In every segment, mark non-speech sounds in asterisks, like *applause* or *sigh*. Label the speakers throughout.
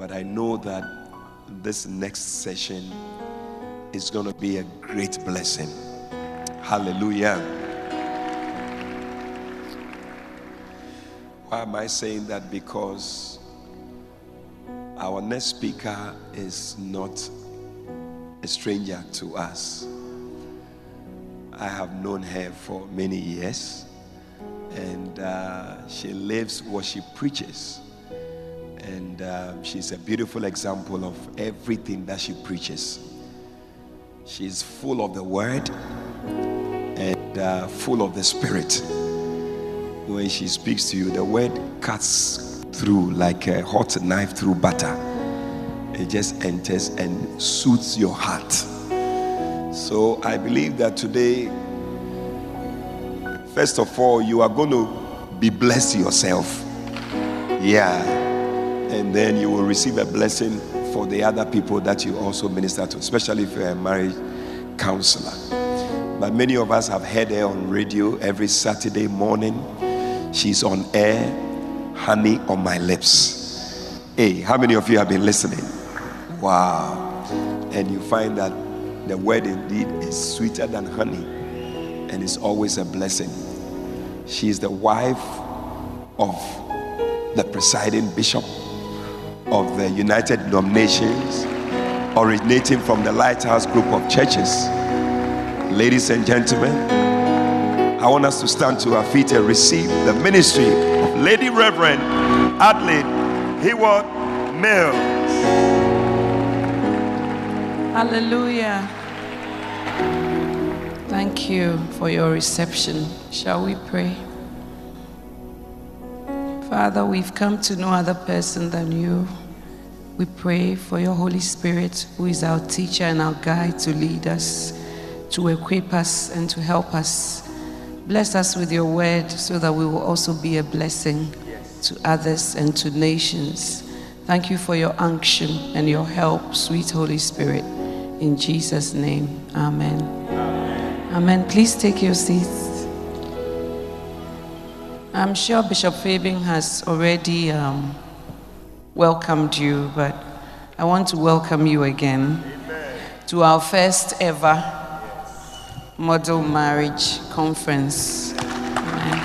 Speaker 1: But I know that this next session is going to be a great blessing. Hallelujah. Why am I saying that? Because our next speaker is not a stranger to us. I have known her for many years, and uh, she lives what she preaches. And uh, she's a beautiful example of everything that she preaches. She's full of the word and uh, full of the spirit. When she speaks to you, the word cuts through like a hot knife through butter. It just enters and suits your heart. So I believe that today, first of all, you are going to be blessed yourself. Yeah. And then you will receive a blessing for the other people that you also minister to, especially if you're a marriage counselor. But many of us have heard her on radio every Saturday morning. She's on air, honey on my lips. Hey, how many of you have been listening? Wow. And you find that the word indeed is sweeter than honey and it's always a blessing. She is the wife of the presiding bishop of the United Denominations, originating from the Lighthouse Group of Churches. Ladies and gentlemen, I want us to stand to our feet and receive the ministry of Lady Reverend Adelaide Heward Mills.
Speaker 2: Hallelujah. Thank you for your reception. Shall we pray? Father, we've come to no other person than you. We pray for your Holy Spirit, who is our teacher and our guide, to lead us, to equip us, and to help us. Bless us with your word so that we will also be a blessing to others and to nations. Thank you for your unction and your help, sweet Holy Spirit. In Jesus' name, amen. Amen. amen. Please take your seats. I'm sure Bishop Fabing has already um, welcomed you, but I want to welcome you again Amen. to our first ever model marriage conference. Amen.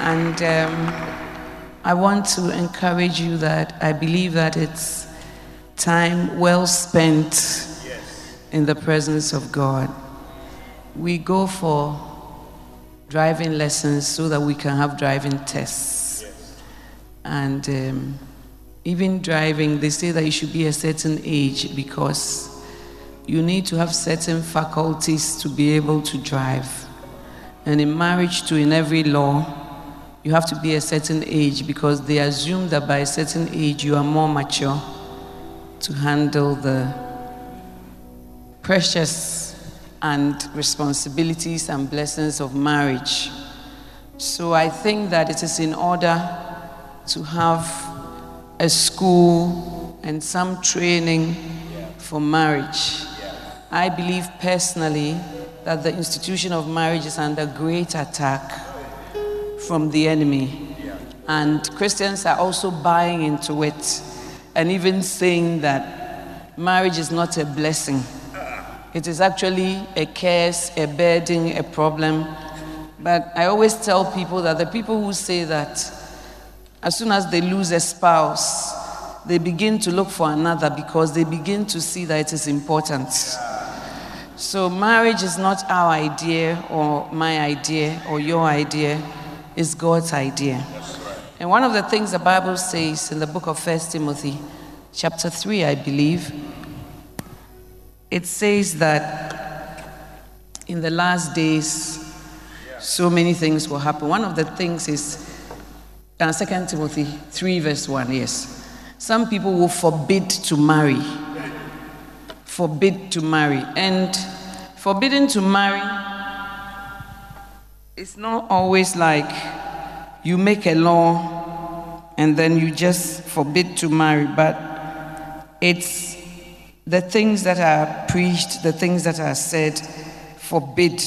Speaker 2: And um, I want to encourage you that I believe that it's time well spent yes. in the presence of God we go for driving lessons so that we can have driving tests. Yes. And um, even driving, they say that you should be a certain age because you need to have certain faculties to be able to drive. And in marriage, too, in every law, you have to be a certain age because they assume that by a certain age you are more mature to handle the precious and responsibilities and blessings of marriage. So I think that it is in order to have a school and some training for marriage. I believe personally that the institution of marriage is under great attack from the enemy. And Christians are also buying into it and even saying that marriage is not a blessing it is actually a curse, a burden, a problem, But I always tell people that the people who say that as soon as they lose a spouse, they begin to look for another because they begin to see that it is important. So, marriage is not our idea or my idea or your idea, it's God's idea. And one of the things the Bible says in the book of First Timothy, chapter 3, I believe, it says that in the last days, so many things will happen. One of the things is uh, 2 Timothy 3, verse 1, yes. Some people will forbid to marry. Forbid to marry. And forbidden to marry, it's not always like you make a law and then you just forbid to marry, but it's the things that are preached, the things that are said, forbid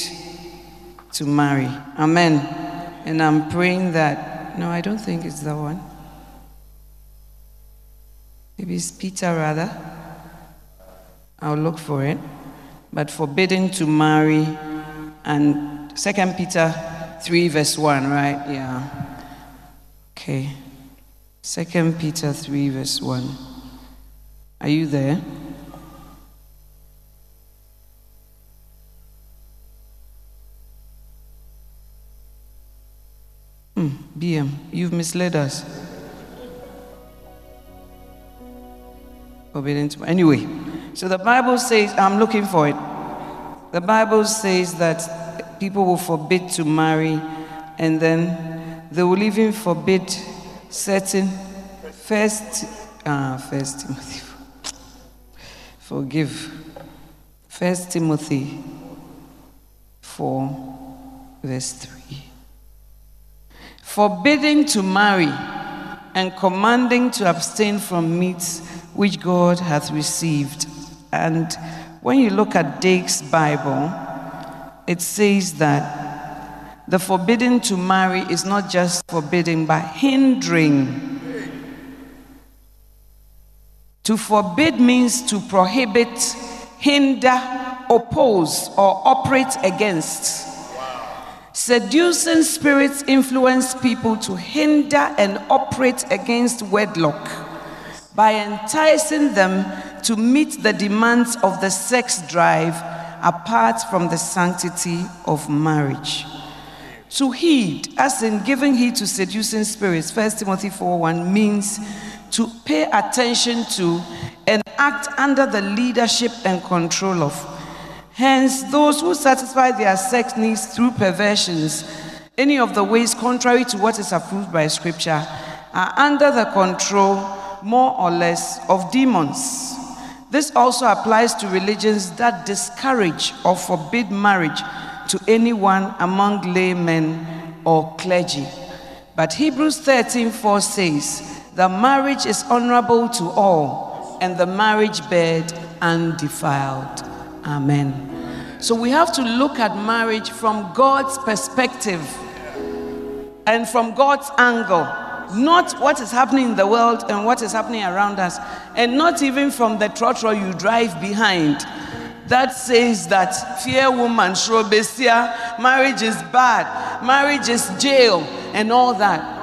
Speaker 2: to marry. Amen. And I'm praying that, no, I don't think it's that one. Maybe it's Peter rather. I'll look for it. But forbidden to marry and Second Peter 3 verse 1, right? Yeah. Okay. Second Peter 3 verse 1. Are you there? BM, you've misled us. Forbidden to anyway. So the Bible says, I'm looking for it. The Bible says that people will forbid to marry, and then they will even forbid certain first, uh, first Timothy. Forgive. First Timothy 4, verse 3. Forbidding to marry and commanding to abstain from meats which God hath received. And when you look at Dake's Bible, it says that the forbidding to marry is not just forbidding, but hindering. To forbid means to prohibit, hinder, oppose, or operate against. Seducing spirits influence people to hinder and operate against wedlock by enticing them to meet the demands of the sex drive apart from the sanctity of marriage. To heed, as in giving heed to seducing spirits, 1 Timothy 4 1 means to pay attention to and act under the leadership and control of Hence, those who satisfy their sex needs through perversions, any of the ways contrary to what is approved by Scripture, are under the control, more or less, of demons. This also applies to religions that discourage or forbid marriage to anyone among laymen or clergy. But Hebrews 13:4 says, "The marriage is honorable to all, and the marriage bed undefiled." Amen. So we have to look at marriage from God's perspective and from God's angle, not what is happening in the world and what is happening around us, and not even from the trotro you drive behind that says that fear woman, shrobesia, marriage is bad, marriage is jail, and all that.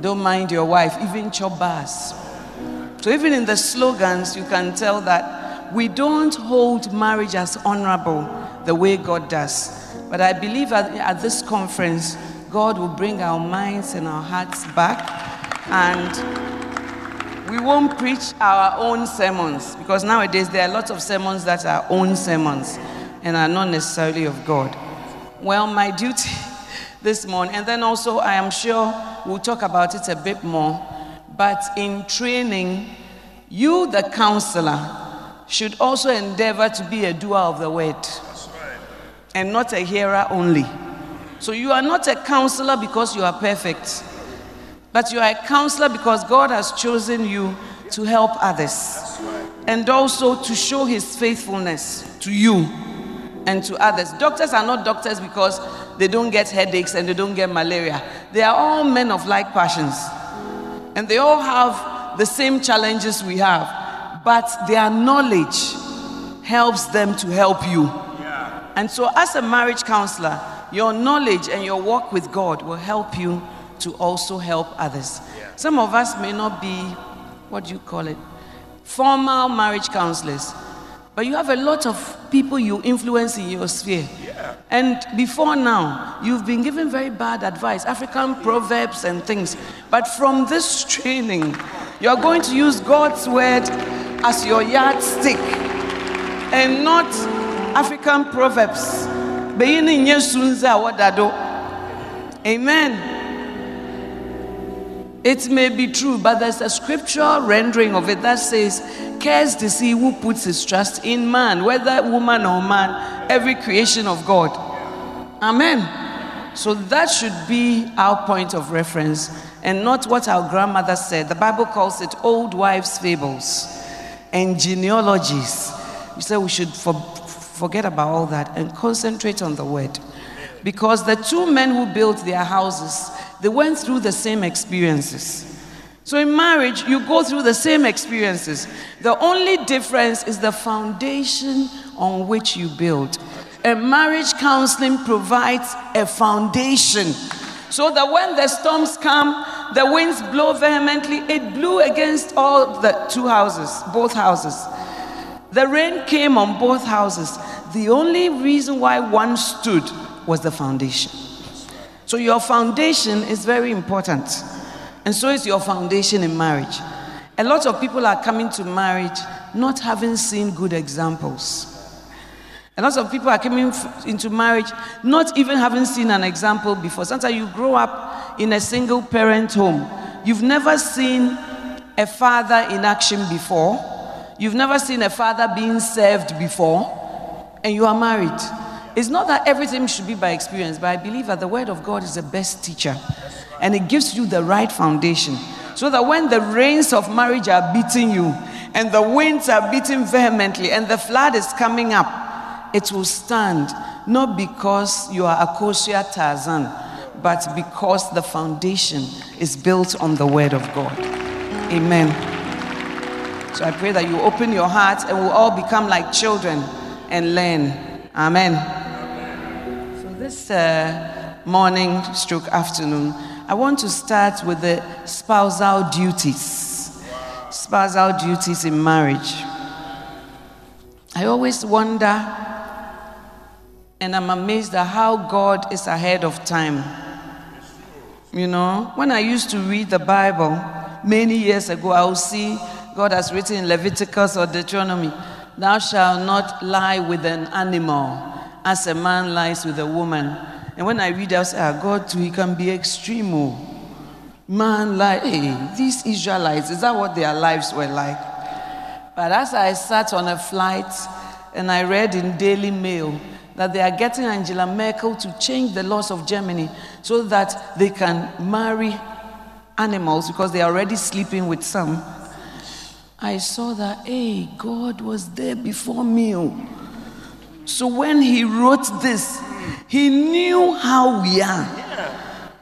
Speaker 2: Don't mind your wife, even chobas. So even in the slogans, you can tell that we don't hold marriage as honorable the way God does. But I believe at, at this conference, God will bring our minds and our hearts back and we won't preach our own sermons because nowadays there are lots of sermons that are own sermons and are not necessarily of God. Well, my *laughs* duty this morning, and then also I am sure we'll talk about it a bit more, but in training, you, the counselor, should also endeavor to be a doer of the word and not a hearer only. So you are not a counselor because you are perfect, but you are a counselor because God has chosen you to help others and also to show his faithfulness to you and to others. Doctors are not doctors because they don't get headaches and they don't get malaria. They are all men of like passions and they all have the same challenges we have but their knowledge helps them to help you. And so, as a marriage counselor, your knowledge and your walk with God will help you to also help others. Yeah. Some of us may not be, what do you call it, formal marriage counselors, but you have a lot of people you influence in your sphere. Yeah. And before now, you've been given very bad advice, African proverbs and things. But from this training, you're going to use God's word as your yardstick and not African proverbs. Amen. It may be true, but there's a scriptural rendering of it that says, Cursed is he who puts his trust in man, whether woman or man, every creation of God. Amen. So that should be our point of reference and not what our grandmother said. The Bible calls it old wives' fables and genealogies. We say we should for, forget about all that and concentrate on the word. Because the two men who built their houses, they went through the same experiences. So in marriage, you go through the same experiences. The only difference is the foundation on which you build. And marriage counseling provides a foundation so that when the storms come, the winds blow vehemently. It blew against all the two houses, both houses. The rain came on both houses. The only reason why one stood was the foundation. So your foundation is very important. And so is your foundation in marriage. A lot of people are coming to marriage not having seen good examples. A lot of people are coming into marriage not even having seen an example before. Sometimes you grow up in a single parent home. You've never seen a father in action before. You've never seen a father being served before. And you are married. It's not that everything should be by experience, but I believe that the Word of God is the best teacher. And it gives you the right foundation. So that when the rains of marriage are beating you, and the winds are beating vehemently, and the flood is coming up, it will stand. Not because you are Akosia Tarzan, but because the foundation is built on the Word of God. Amen. So I pray that you open your heart and we'll all become like children and learn. Amen So this uh, morning stroke afternoon, I want to start with the spousal duties. Spousal duties in marriage. I always wonder, and I'm amazed at how God is ahead of time. You know, when I used to read the Bible many years ago, I would see God has written in Leviticus or Deuteronomy, Thou shalt not lie with an animal as a man lies with a woman. And when I read, I say, ah, God too, he can be extreme. Oh. Man, like, hey, these Israelites, is that what their lives were like? But as I sat on a flight and I read in Daily Mail that they are getting Angela Merkel to change the laws of Germany so that they can marry animals because they are already sleeping with some. I saw that, hey, God was there before me. Oh. So when he wrote this, he knew how we are.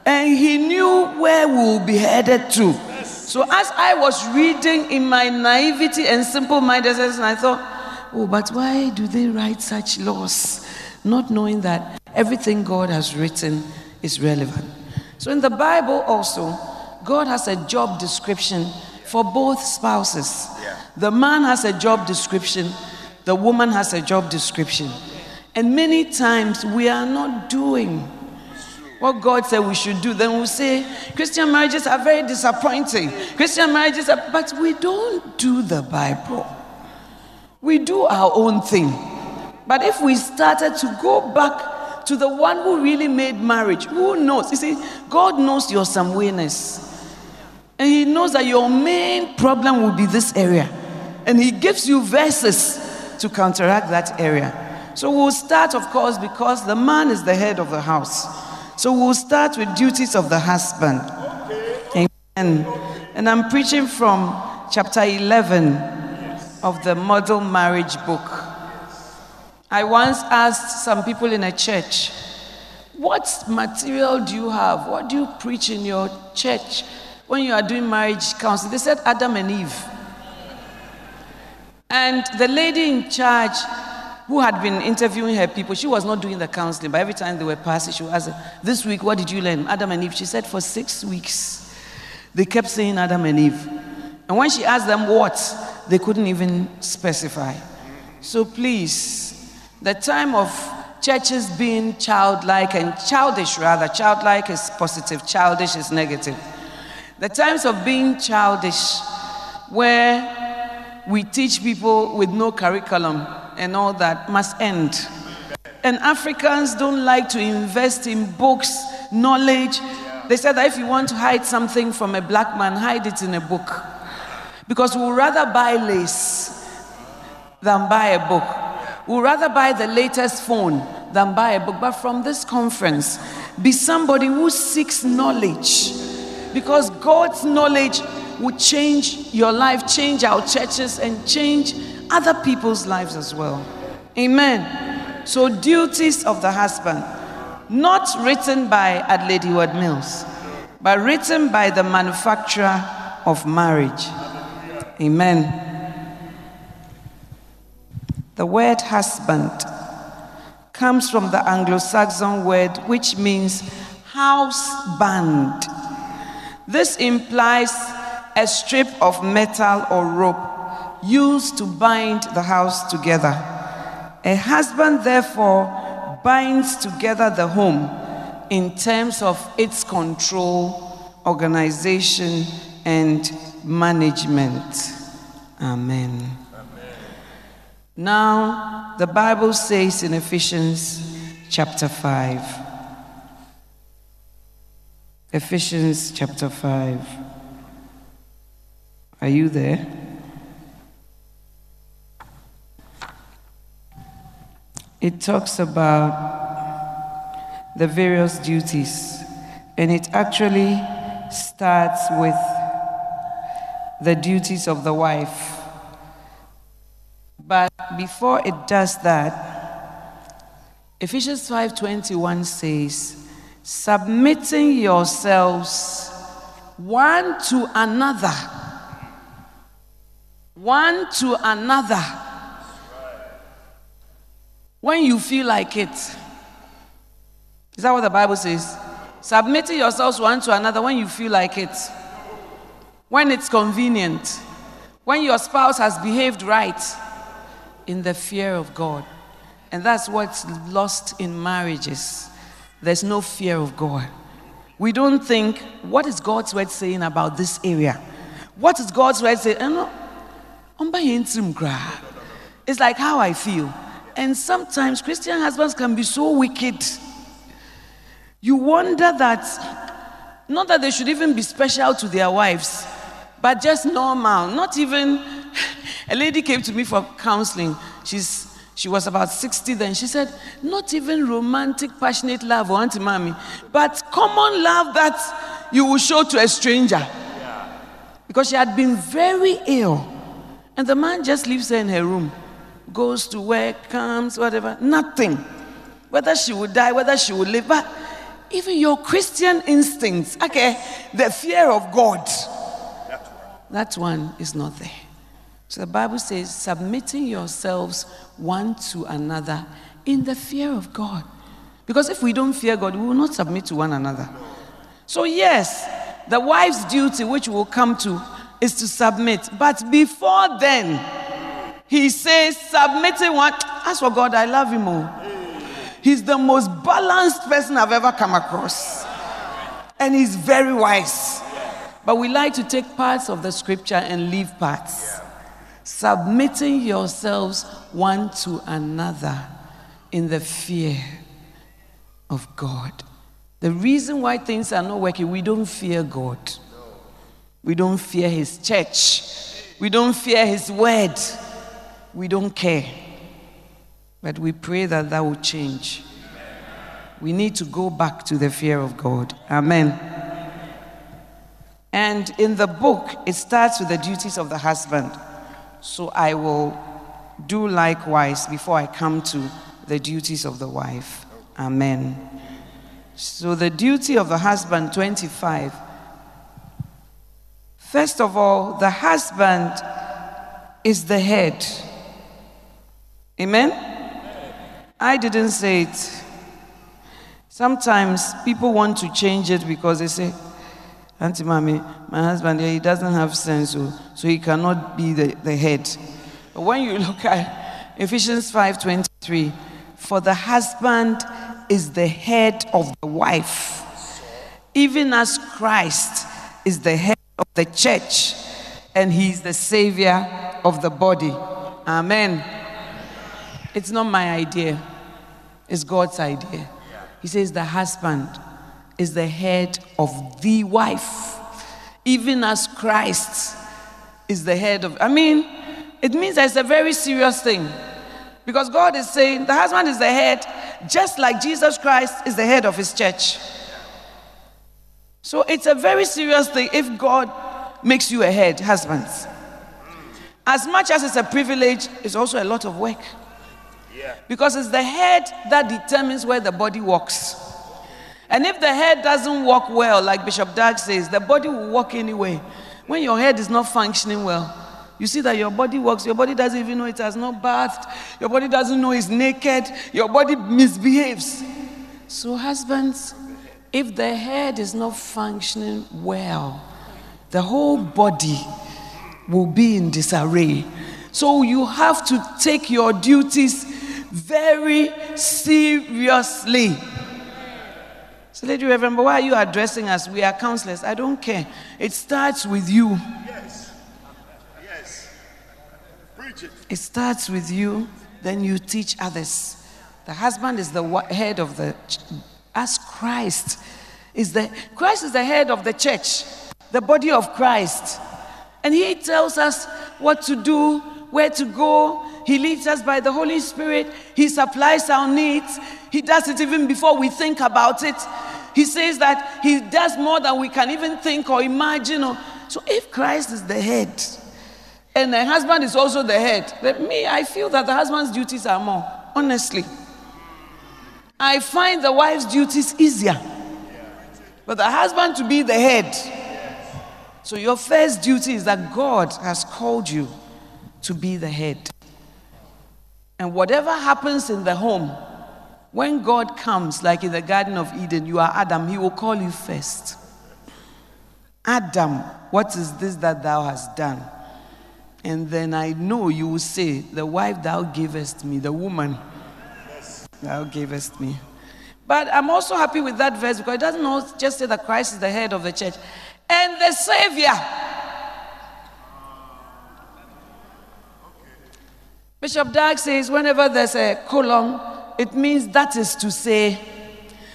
Speaker 2: And he knew where we will be headed to. So as I was reading in my naivety and simple mindedness, I thought, oh, but why do they write such laws? Not knowing that everything God has written is relevant. So in the Bible also, God has a job description for both spouses. The man has a job description the woman has a job description. And many times we are not doing what God said we should do. Then we say, Christian marriages are very disappointing. Christian marriages are, but we don't do the Bible. We do our own thing. But if we started to go back to the one who really made marriage, who knows? You see, God knows your somewhereness. And He knows that your main problem will be this area. And He gives you verses to counteract that area. So we'll start, of course, because the man is the head of the house. So we'll start with duties of the husband. Amen. And I'm preaching from chapter 11 of the Model Marriage Book. I once asked some people in a church, What material do you have? What do you preach in your church when you are doing marriage counseling? They said Adam and Eve. And the lady in charge who had been interviewing her people. She was not doing the counseling, but every time they were passing, she would ask, This week, what did you learn? Adam and Eve. She said, For six weeks, they kept saying Adam and Eve. And when she asked them what, they couldn't even specify. So please, the time of churches being childlike and childish, rather, childlike is positive, childish is negative. The times of being childish, where we teach people with no curriculum and all that, must end. And Africans don't like to invest in books, knowledge. They said that if you want to hide something from a black man, hide it in a book. Because we would rather buy lace than buy a book. We'll rather buy the latest phone than buy a book. But from this conference, be somebody who seeks knowledge. Because God's knowledge will change your life, change our churches, and change other people's lives as well. Amen. So, duties of the husband, not written by Adelaide Heward Mills, but written by the manufacturer of marriage. Amen. The word husband comes from the Anglo Saxon word which means house band. This implies a strip of metal or rope used to bind the house together. A husband, therefore, binds together the home in terms of its control, organization, and management. Amen. Now, the Bible says in Ephesians chapter 5, Ephesians chapter 5. Are you there? It talks about the various duties, and it actually starts with the duties of the wife. But before it does that, Ephesians 5:21 says, submitting yourselves one to another. One to another. When you feel like it. Is that what the Bible says? Submitting yourselves one to another when you feel like it. When it's convenient. When your spouse has behaved right in the fear of God. And that's what's lost in marriages. There's no fear of God. We don't think, what is God's word saying about this area? What is God's word saying? Eh, it's like how I feel. And sometimes Christian husbands can be so wicked. You wonder that, not that they should even be special to their wives, but just normal, not even a lady came to me for counseling. She's she was about 60 then. She said, Not even romantic, passionate love, or Auntie Mommy, but common love that you will show to a stranger. Yeah. Because she had been very ill. And the man just leaves her in her room, goes to work, comes, whatever, nothing. Whether she would die, whether she would live. But even your Christian instincts, okay, the fear of God, that one is not there. So the Bible says, submitting yourselves one to another in the fear of God. Because if we don't fear God, we will not submit to one another. So, yes, the wife's duty, which we'll come to, is to submit. But before then, he says, submitting one. As for God, I love him more. He's the most balanced person I've ever come across. And he's very wise. But we like to take parts of the scripture and leave parts submitting yourselves one to another in the fear of God. The reason why things are not working, we don't fear God. We don't fear His church. We don't fear His word. We don't care. But we pray that that will change. We need to go back to the fear of God. Amen. And in the book, it starts with the duties of the husband. So I will do likewise before I come to the duties of the wife. Amen. So, the duty of the husband, 25. First of all, the husband is the head. Amen? I didn't say it. Sometimes people want to change it because they say, Auntie Mommy, my husband, he doesn't have sense, so, so he cannot be the, the head. But when you *laughs* look at Ephesians 5.23, for the husband is the head of the wife, even as Christ is the head of the church, and he is the savior of the body. Amen. It's not my idea, it's God's idea. He says the husband is the head of the wife, even as Christ is the head of. I mean, it means it's a very serious thing. Because God is saying the husband is the head, just like Jesus Christ is the head of his church. So it's a very serious thing if God makes you a head, husbands. As much as it's a privilege, it's also a lot of work. Because it's the head that determines where the body walks. And if the head doesn't work well, like Bishop Dag says, the body will walk anyway. When your head is not functioning well, you see that your body works, your body doesn't even know it has not bathed, your body doesn't know it's naked, your body misbehaves. So, husbands, if the head is not functioning well, the whole body will be in disarray. So, you have to take your duties very seriously. So, Lady Reverend, why are you addressing us? We are counselors. I don't care. It starts with you. Yes. Yes. Preach it. It starts with you, then you teach others. The husband is the head of the as Christ is the Christ is the head of the church, the body of Christ. And he tells us what to do, where to go, he leads us by the Holy Spirit. He supplies our needs. He does it even before we think about it. He says that He does more than we can even think or imagine. Or, so if Christ is the head, and the husband is also the head, but me, I feel that the husband's duties are more, honestly. I find the wife's duties easier. But the husband to be the head. So your first duty is that God has called you to be the head. And whatever happens in the home, when God comes, like in the Garden of Eden, you are Adam, he will call you first. Adam, what is this that thou hast done? And then I know you will say, The wife thou gavest me, the woman thou gavest me. But I'm also happy with that verse because it doesn't just say that Christ is the head of the church and the Savior. Bishop Dag says whenever there's a colon, it means that is to say.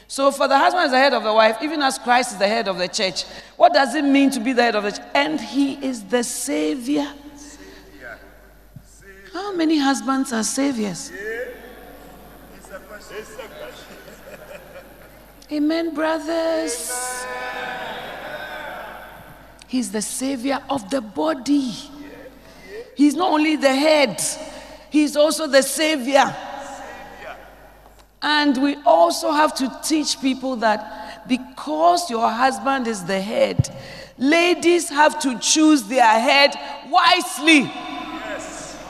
Speaker 2: So for the husband is the head of the wife, even as Christ is the head of the church. What does it mean to be the head of the church? And he is the savior. How many husbands are saviors? Amen, brothers. He's the savior of the body. He's not only the head, He's also the Savior. And we also have to teach people that because your husband is the head, ladies have to choose their head wisely. Yes.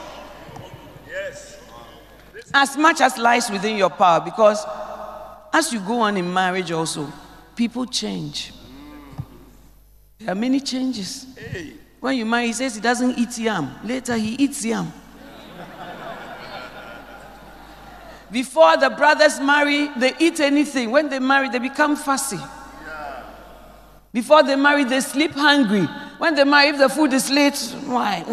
Speaker 2: Yes. As much as lies within your power, because as you go on in marriage, also, people change. There are many changes. When you marry, he says he doesn't eat yam. Later, he eats yam. Before the brothers marry, they eat anything. When they marry, they become fussy. Before they marry, they sleep hungry. When they marry, if the food is late, why?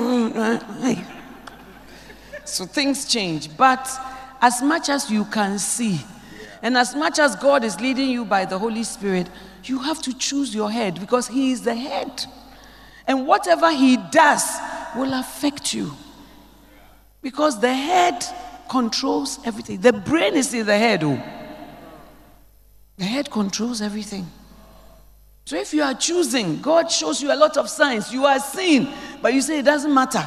Speaker 2: So things change. But as much as you can see, and as much as God is leading you by the Holy Spirit, you have to choose your head because He is the head. And whatever He does will affect you. Because the head controls everything. The brain is in the head. Oh. The head controls everything. So if you are choosing, God shows you a lot of signs. You are seeing, but you say it doesn't matter.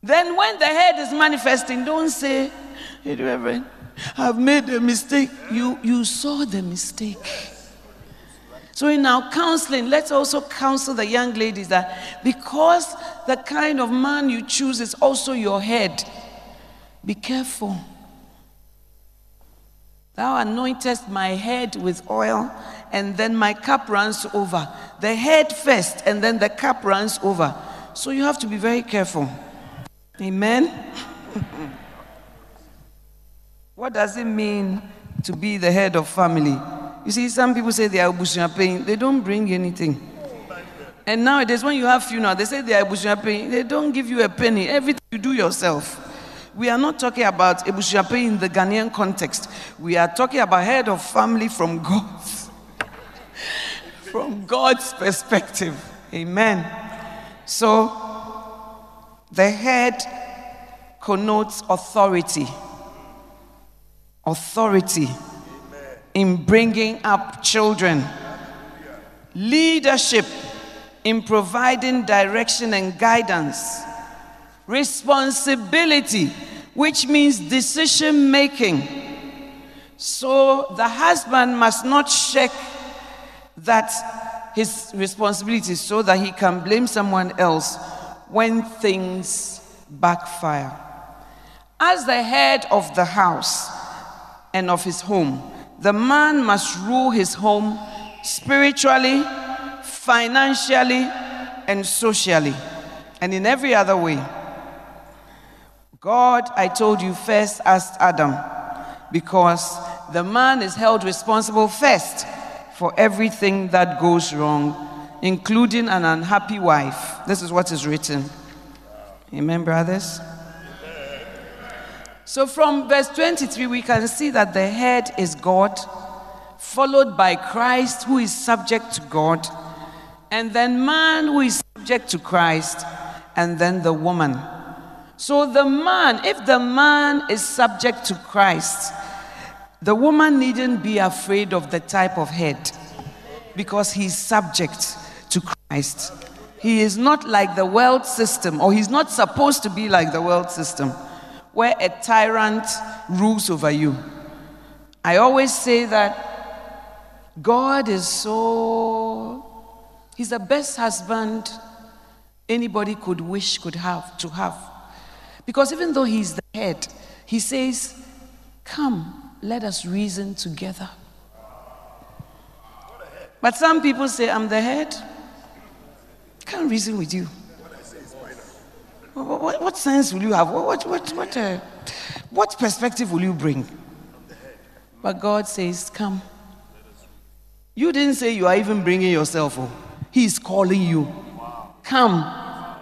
Speaker 2: Then when the head is manifesting, don't say, hey, Reverend, I've made a mistake. You, you saw the mistake. So in our counseling, let's also counsel the young ladies that because the kind of man you choose is also your head, be careful. Thou anointest my head with oil, and then my cup runs over. The head first, and then the cup runs over. So you have to be very careful. Amen. *laughs* what does it mean to be the head of family? You see, some people say they are pain. They don't bring anything. And nowadays, when you have funeral, they say they are pain. They don't give you a penny. Everything you do yourself. We are not talking about Ebushiape in the Ghanaian context. We are talking about head of family from God's, *laughs* from God's perspective. Amen. So, the head connotes authority. Authority in bringing up children. Leadership in providing direction and guidance responsibility, which means decision making. So the husband must not shake that his responsibility so that he can blame someone else when things backfire. As the head of the house and of his home, the man must rule his home spiritually, financially, and socially, and in every other way. God, I told you, first asked Adam because the man is held responsible first for everything that goes wrong, including an unhappy wife. This is what is written. Amen, brothers? So from verse 23, we can see that the head is God, followed by Christ, who is subject to God, and then man, who is subject to Christ, and then the woman so the man, if the man is subject to Christ, the woman needn't be afraid of the type of head because he's subject to Christ. He is not like the world system, or he's not supposed to be like the world system, where a tyrant rules over you. I always say that God is so, he's the best husband anybody could wish could have to have. Because even though he's the head, he says, Come, let us reason together. But some people say, I'm the head. Can't reason with you. What, what, what sense will you have? What, what, what, uh, what perspective will you bring? But God says, Come. You didn't say you are even bringing yourself. Oh. He's calling you. Come,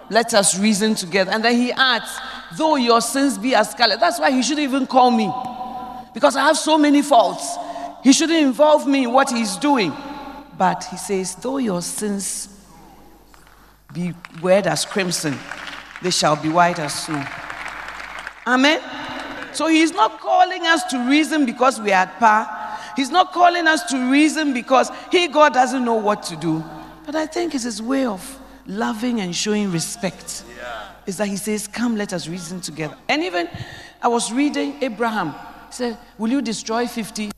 Speaker 2: let us reason together. And then he adds, though your sins be as scarlet. That's why he shouldn't even call me. Because I have so many faults. He shouldn't involve me in what he's doing. But he says, though your sins be red as crimson, they shall be white as snow. Amen. So he's not calling us to reason because we are at par. He's not calling us to reason because he, God, doesn't know what to do. But I think it's his way of loving and showing respect is that he says, Come, let us reason together. And even I was reading Abraham. He said, Will you destroy 50?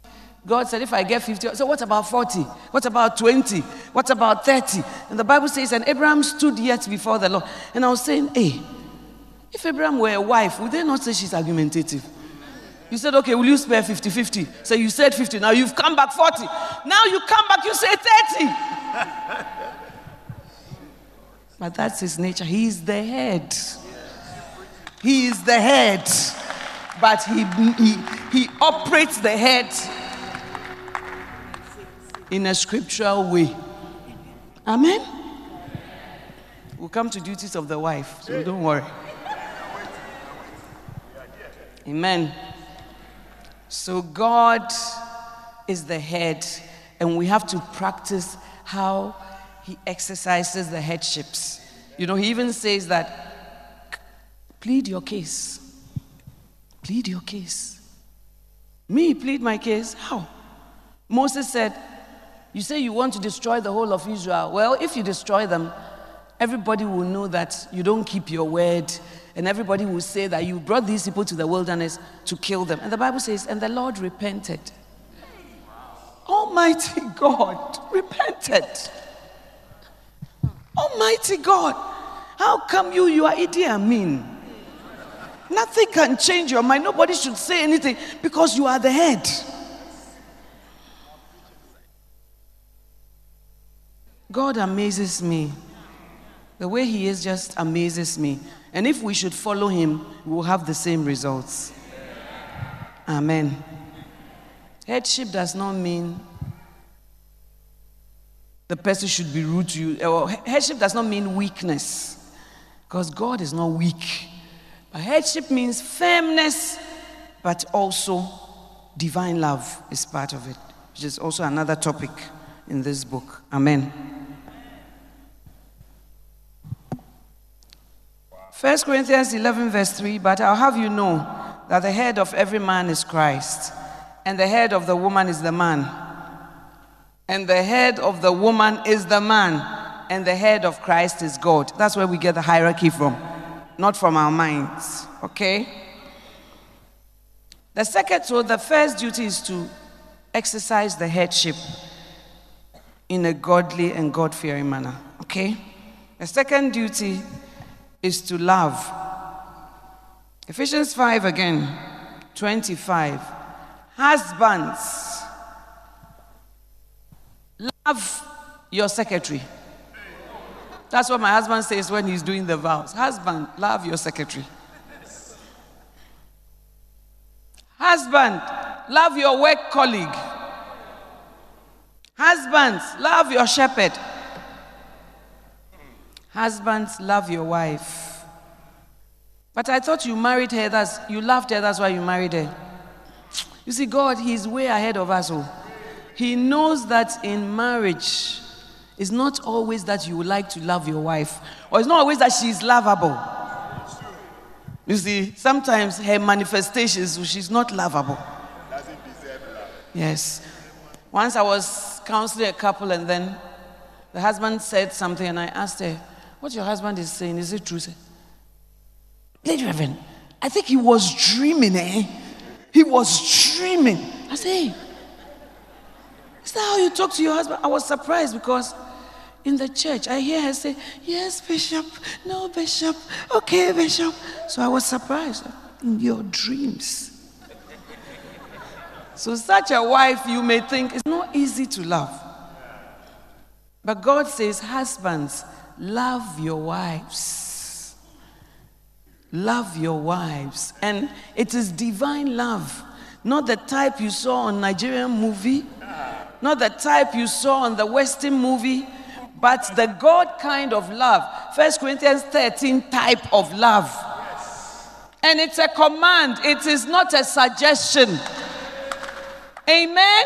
Speaker 2: God said, If I get 50, so what about 40? What about 20? What about 30? And the Bible says, And Abraham stood yet before the Lord. And I was saying, Hey, if Abraham were a wife, would they not say she's argumentative? You said, okay, will you spare 50 50? So you said 50. Now you've come back 40. Now you come back, you say 30. *laughs* But that's his nature. He is the head. He is the head. But he, he, he operates the head in a scriptural way. Amen? We'll come to duties of the wife, so don't worry. Amen. So God is the head, and we have to practice how he exercises the headships. You know, he even says that plead your case. Plead your case. Me plead my case? How? Moses said, You say you want to destroy the whole of Israel. Well, if you destroy them, everybody will know that you don't keep your word, and everybody will say that you brought these people to the wilderness to kill them. And the Bible says, And the Lord repented. Almighty God repented. Almighty God, how come you, you are Idi Amin? Nothing can change your mind. Nobody should say anything because you are the head. God amazes me. The way He is just amazes me. And if we should follow Him, we will have the same results. Amen. Headship does not mean the person should be rude to you. Eh, or headship does not mean weakness, because God is not weak. But headship means firmness, but also divine love is part of it, which is also another topic in this book. Amen. 1 Corinthians 11, verse 3 But I'll have you know that the head of every man is Christ, and the head of the woman is the man, and the head of the woman is the man, and the head of Christ is God. That's where we get the hierarchy from, not from our minds. Okay? The second, so the first duty is to exercise the headship in a godly and God fearing manner. Okay? The second duty is to love. Ephesians 5 again, 25. Husbands, love your secretary. That's what my husband says when he's doing the vows. Husband, love your secretary. Husband, love your work colleague. Husbands, love your shepherd. Husbands, love your wife. But I thought you married her, that's, you loved her, that's why you married her. You see, God, He's way ahead of us. Oh. He knows that in marriage, it's not always that you would like to love your wife, or it's not always that she's lovable. You see, sometimes her manifestations, she's not lovable. Yes. Once I was counseling a couple, and then the husband said something, and I asked her, what your husband is saying, is it true? Lady Reverend, I think he was dreaming, eh? He was dreaming. I say, is that how you talk to your husband? I was surprised because in the church, I hear her say, Yes, Bishop, no, Bishop, okay, Bishop. So I was surprised. In your dreams. so, such a wife, you may think, it's not easy to love. But God says, Husbands, love your wives. Love your wives. And it is divine love, not the type you saw on Nigerian movie, not the type you saw on the Western movie, but the God kind of love. First Corinthians 13 type of love. And it's a command, it is not a suggestion. Amen.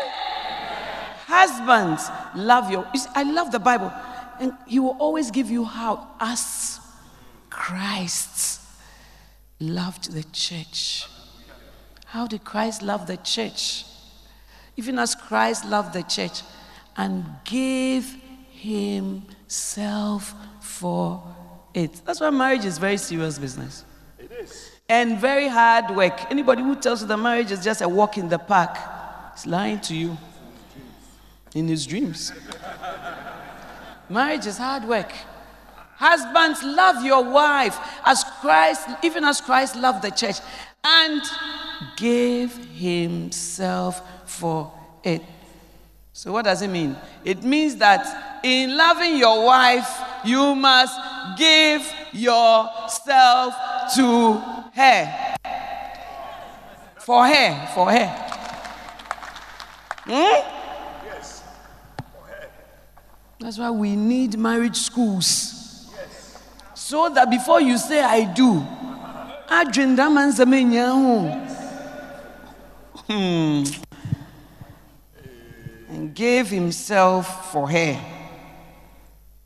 Speaker 2: Husbands, love your. I love the Bible. And he will always give you how, as Christ loved the church. How did Christ love the church? Even as Christ loved the church and gave himself for it. That's why marriage is very serious business. It is. And very hard work. Anybody who tells you that marriage is just a walk in the park is lying to you in his dreams. Marriage is hard work. Husbands, love your wife as Christ, even as Christ loved the church and gave himself for it. So, what does it mean? It means that in loving your wife, you must give yourself to her. For her, for her. Hmm? That's why we need marriage schools. Yes. So that before you say I do, hmm. And gave himself for her.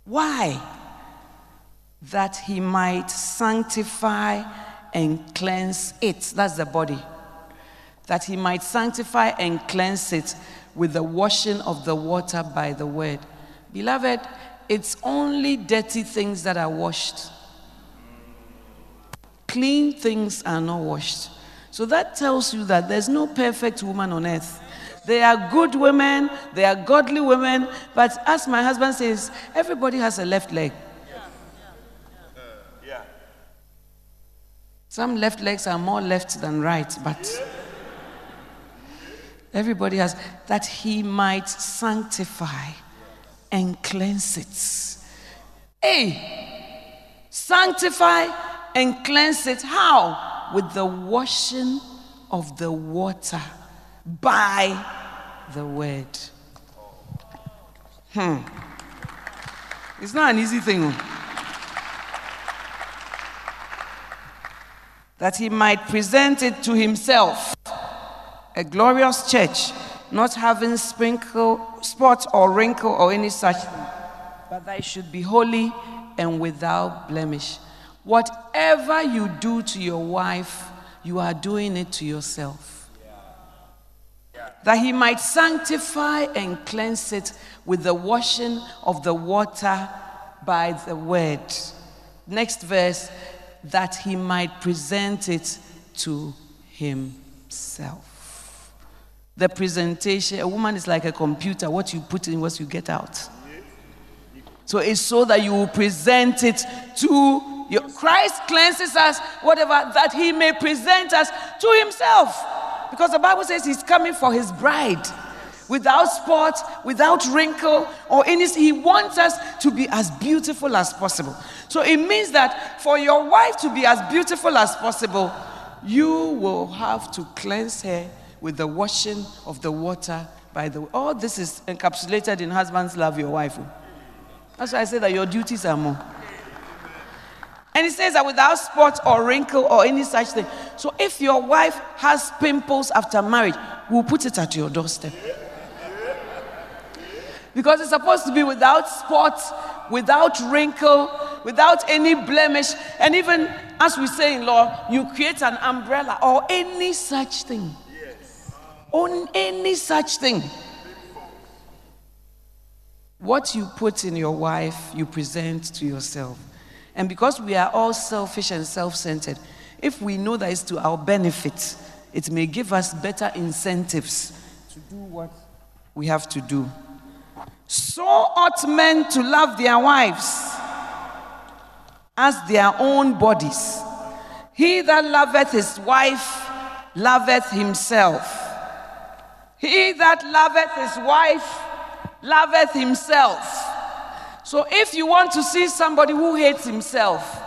Speaker 2: Why? That he might sanctify and cleanse it. That's the body. That he might sanctify and cleanse it with the washing of the water by the word Beloved, it's only dirty things that are washed. Clean things are not washed. So that tells you that there's no perfect woman on earth. There are good women, they are godly women, but as my husband says, everybody has a left leg. Yeah, yeah. Some left legs are more left than right, but everybody has that he might sanctify and cleanse it. Hey, sanctify and cleanse it. How? With the washing of the water by the word. Hmm. It's not an easy thing. Oh. That he might present it to himself, a glorious church, not having sprinkle, spot or wrinkle or any such thing, but that it should be holy and without blemish. Whatever you do to your wife, you are doing it to yourself. That he might sanctify and cleanse it with the washing of the water by the word. Next verse, that he might present it to himself. The presentation, a woman is like a computer, what you put in, what you get out. So it's so that you will present it to your, Christ cleanses us, whatever, that he may present us to himself. Because the Bible says he's coming for his bride without spot, without wrinkle, or any. He wants us to be as beautiful as possible. So it means that for your wife to be as beautiful as possible, you will have to cleanse her with the washing of the water by the way. all this is encapsulated in husbands love your wife. That's why I say that your duties are more. And he says that without spot or wrinkle or any such thing. So if your wife has pimples after marriage, we'll put it at your doorstep. Because it's supposed to be without spot, without wrinkle, without any blemish. And even as we say in law, you create an umbrella or any such thing. On any such thing. What you put in your wife, you present to yourself. And because we are all selfish and self centered, if we know that it's to our benefit, it may give us better incentives to do what we have to do. So ought men to love their wives as their own bodies. He that loveth his wife loveth himself. He that loveth his wife loveth himself. So if you want to see somebody who hates himself,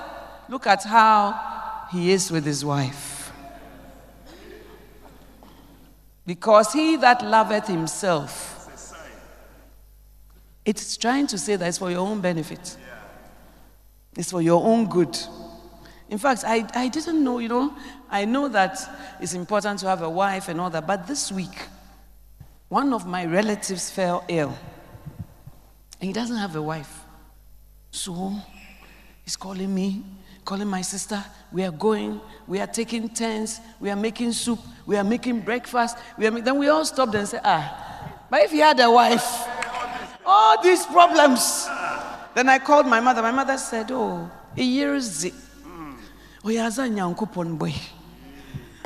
Speaker 2: look at how he is with his wife. Because he that loveth himself, it's trying to say that it's for your own benefit, it's for your own good. In fact, I, I didn't know, you know, I know that it's important to have a wife and all that, but this week, one of my relatives fell ill. And he doesn't have a wife. So he's calling me, calling my sister. We are going, we are taking turns, we are making soup, we are making breakfast. We are make, then we all stopped and said, Ah, but if he had a wife, all these problems. Then I called my mother. My mother said, Oh, a year is it.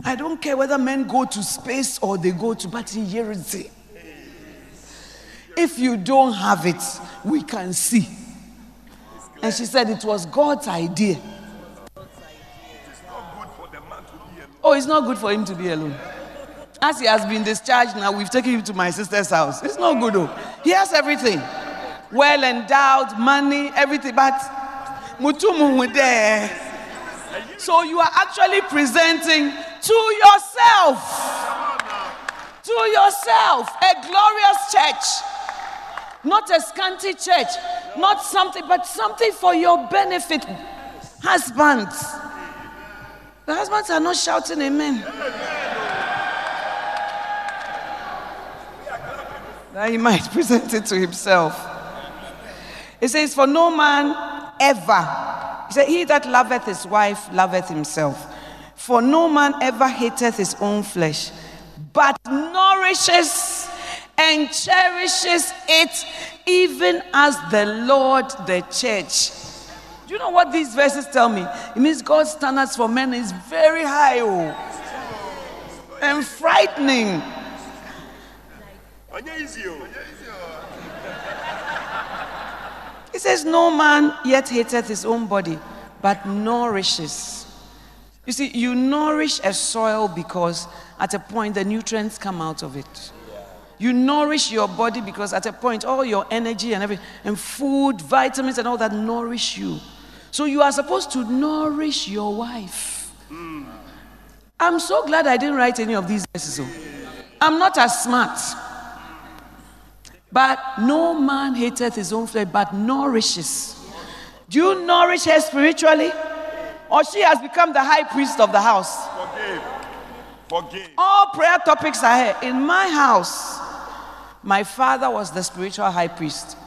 Speaker 2: I don't care whether men go to space or they go to, but here is it. If you don't have it, we can see. And she said it was God's idea. Oh, it's not good for him to be alone. As he has been discharged now, we've taken him to my sister's house. It's not good though. He has everything. Well endowed, money, everything. But mutumu there. So you are actually presenting to yourself. To yourself a glorious church not a scanty church, not something, but something for your benefit. Husbands. The husbands are not shouting amen. That he might *laughs* present it to himself. It says, For no man ever, he said, He that loveth his wife loveth himself. For no man ever hateth his own flesh, but nourishes and cherishes it even as the Lord the church. Do you know what these verses tell me? It means God's standards for men is very high oh, and frightening. He says, No man yet hateth his own body, but nourishes. You see, you nourish a soil because at a point the nutrients come out of it. You nourish your body because at a point, all your energy and everything, and food, vitamins, and all that nourish you. So you are supposed to nourish your wife. I'm so glad I didn't write any of these verses. oh. I'm not as smart. But no man hateth his own flesh, but nourishes. Do you nourish her spiritually? Or she has become the high priest of the house?
Speaker 1: Forgive.
Speaker 2: All prayer topics are here. In my house, my father was the spiritual high priest.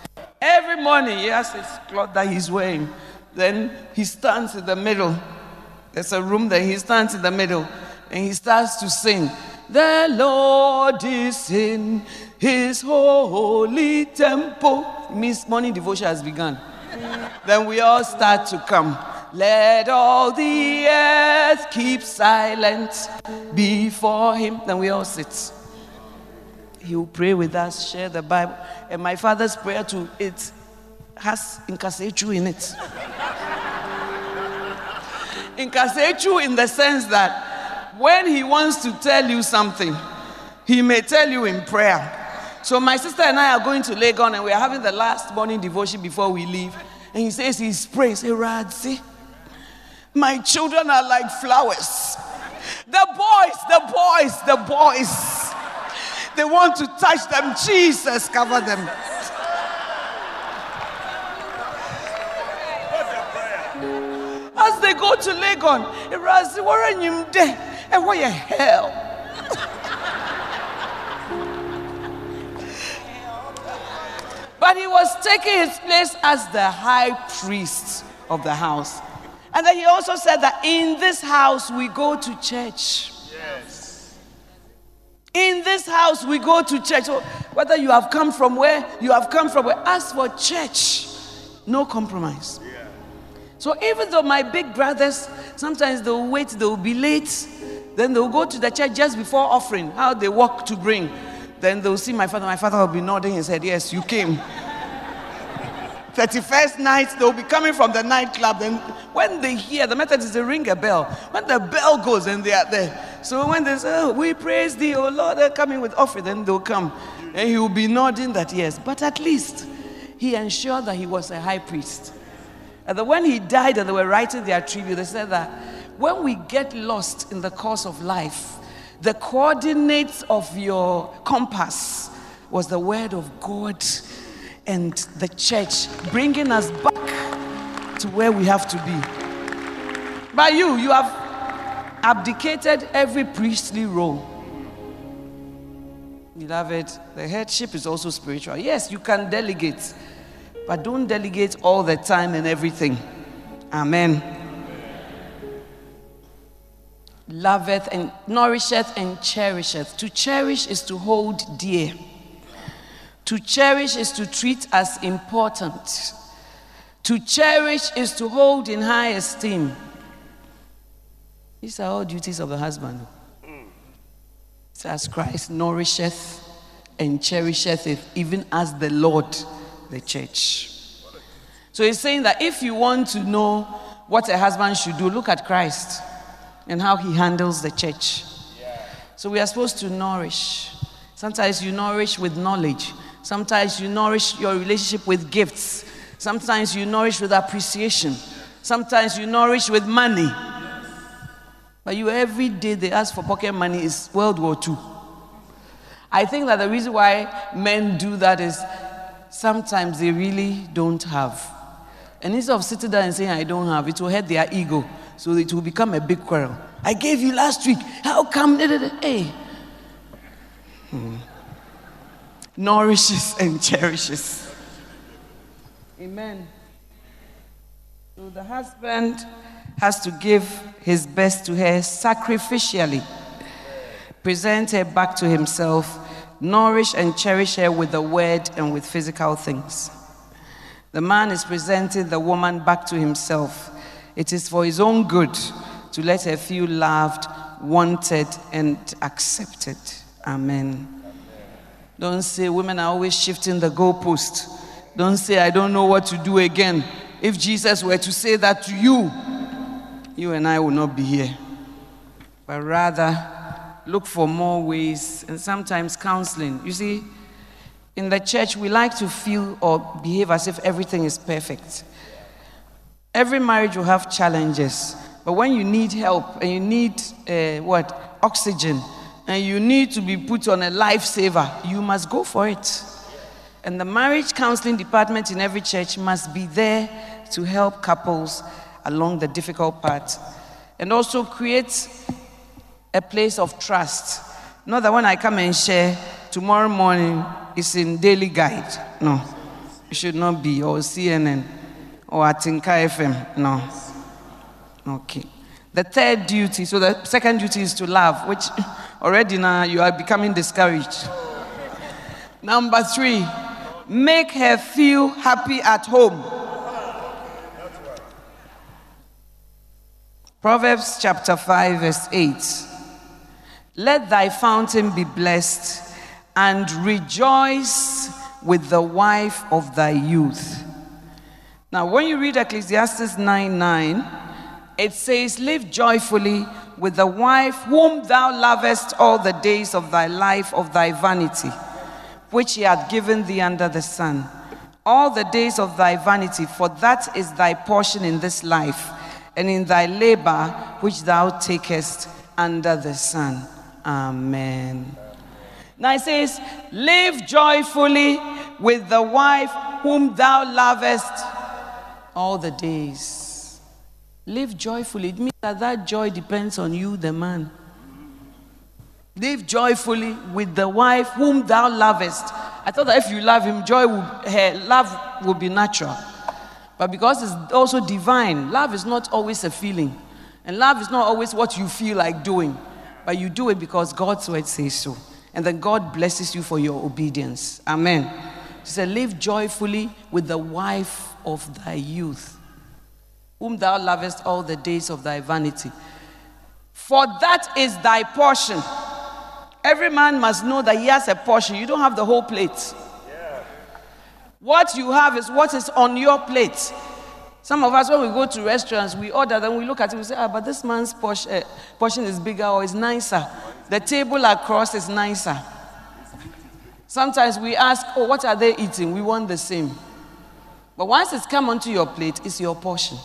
Speaker 2: Every morning, he has his cloth that he's wearing. Then he stands in the middle. There's a room there. He stands in the middle and he starts to sing. The Lord is in his holy temple. Means morning devotion has begun. then we all start to come. Let all the earth keep silent before him. Then we all sit. He will pray with us, share the Bible. And my father's prayer to it has Inkasechu in it. *laughs* Inkasechu in the sense that when he wants to tell you something, he may tell you in prayer. So my sister and I are going to Legon and we are having the last morning devotion before we leave. And he says he's praying, say, Radzi, my children are like flowers. The boys, the boys, the boys. They want to touch them. Jesus, cover them. As they go to Legon, Razi, where you? And what your hell? but he was taking his place as the high priest of the house. And then he also said that in this house we go to church. Yes. In this house, we go to church. So whether you have come from where, you have come from where, as for church, no compromise. Yeah. So even though my big brothers, sometimes they'll wait, they'll be late, then they'll go to the church just before offering, how they walk to bring. Then they'll see my father. My father will be nodding his head, Yes, you came. 31st night, they'll be coming from the nightclub. Then, when they hear the Methodists, they ring a bell. When the bell goes, and they are there. So, when they say, oh, We praise thee, oh Lord, they're coming with offering, then they'll come. And he will be nodding that yes. But at least he ensured that he was a high priest. And when he died and they were writing their tribute, they said that when we get lost in the course of life, the coordinates of your compass was the word of God and the church, bringing us back to where we have to be. By you, you have abdicated every priestly role. Beloved, the headship is also spiritual. Yes, you can delegate, but don't delegate all the time and everything. Amen. Loveth and nourisheth and cherisheth. To cherish is to hold dear. To cherish is to treat as important. To cherish is to hold in high esteem. These are all duties of the husband. So as Christ nourisheth and cherisheth it, even as the Lord, the church. So he's saying that if you want to know what a husband should do, look at Christ and how he handles the church. So we are supposed to nourish. Sometimes you nourish with knowledge. Sometimes you nourish your relationship with gifts. Sometimes you nourish with appreciation. Sometimes you nourish with money. But you every day they ask for pocket money is World War II. I think that the reason why men do that is sometimes they really don't have. And instead of sitting there and saying, I don't have, it will hurt their ego. So it will become a big quarrel. I gave you last week. How come? Hey. Hmm. Nourishes and *laughs* cherishes. Amen. So the husband has to give his best to her sacrificially, present her back to himself, nourish and cherish her with the word and with physical things. The man is presenting the woman back to himself. It is for his own good to let her feel loved, wanted, and accepted. Amen. Don't say women are always shifting the goalpost. Don't say, I don't know what to do again. If Jesus were to say that to you, you and I would not be here. But rather, look for more ways, and sometimes counseling. You see, in the church, we like to feel or behave as if everything is perfect. Every marriage will have challenges, but when you need help and you need uh, what? Oxygen, and you need to be put on a lifesaver, you must go for it. And the marriage counseling department in every church must be there to help couples along the difficult part and also create a place of trust. Not that when I come and share tomorrow morning it's in Daily Guide. No, it should not be, or CNN, or Atinka FM. No. Okay. The third duty, so the second duty is to love, which *laughs* already now you are becoming discouraged. Number three, make her feel happy at home. Proverbs chapter 5, verse 8. Let thy fountain be blessed and rejoice with the wife of thy youth. Now, when you read Ecclesiastes 9 9, it says, Live joyfully with the wife whom thou lovest all the days of thy life of thy vanity, which he hath given thee under the sun. All the days of thy vanity, for that is thy portion in this life, and in thy labor which thou takest under the sun. Amen. Now it says, Live joyfully with the wife whom thou lovest all the days. Live joyfully. It means that that joy depends on you, the man. Live joyfully with the wife whom thou lovest. I thought that if you love him, joy will, her love will be natural. But because it's also divine, love is not always a feeling. And love is not always what you feel like doing. But you do it because God's word says so and then God blesses you for your obedience. Amen. She said, Live joyfully with the wife of thy youth, whom thou lovest all the days of thy vanity. For that is thy portion. Every man must know that he has a portion. You don't have the whole plate. Yeah. What you have is what is on your plate. Some of us, when we go to restaurants, we order, then we look at it, we say, ah, but this man's portion, uh, portion is bigger or is nicer. The table across is nicer. Sometimes we ask, oh, what are they eating? We want the same. But once it's come onto your plate, it's your portion.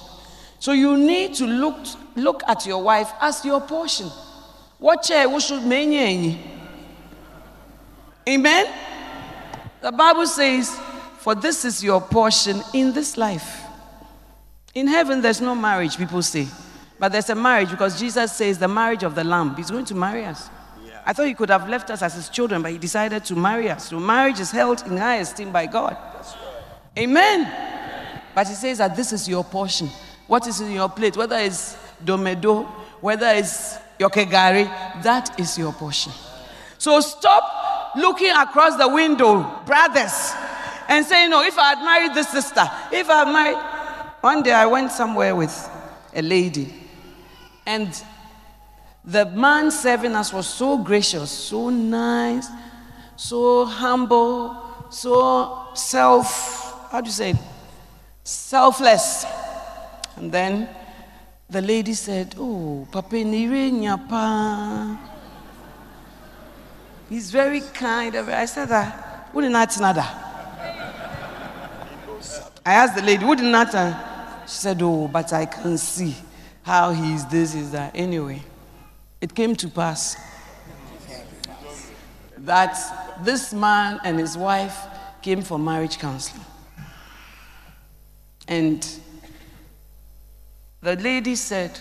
Speaker 2: So you need to look, look at your wife as your portion. What chair we should Amen? The Bible says, for this is your portion in this life. In heaven, there's no marriage, people say. But there's a marriage because Jesus says the marriage of the Lamb. He's going to marry us. Yeah. I thought he could have left us as his children, but he decided to marry us. So marriage is held in high esteem by God. Right. Amen. But he says that this is your portion. What is in your plate, whether it's domedo, whether it's yokegari, that is your portion. So stop looking across the window, brothers, and saying, No, if I had married this sister, if I had married. One day I went somewhere with a lady and the man serving us was so gracious, so nice, so humble, so self, how do you say? Selfless. And then the lady said, Oh, Papa Nyapa. He's very kind. Of. I said that. Wouldn't that nada? I asked the lady, wouldn't that? She said, Oh, but I can see how he's this, is that. Anyway, it came to pass that this man and his wife came for marriage counseling. And the lady said,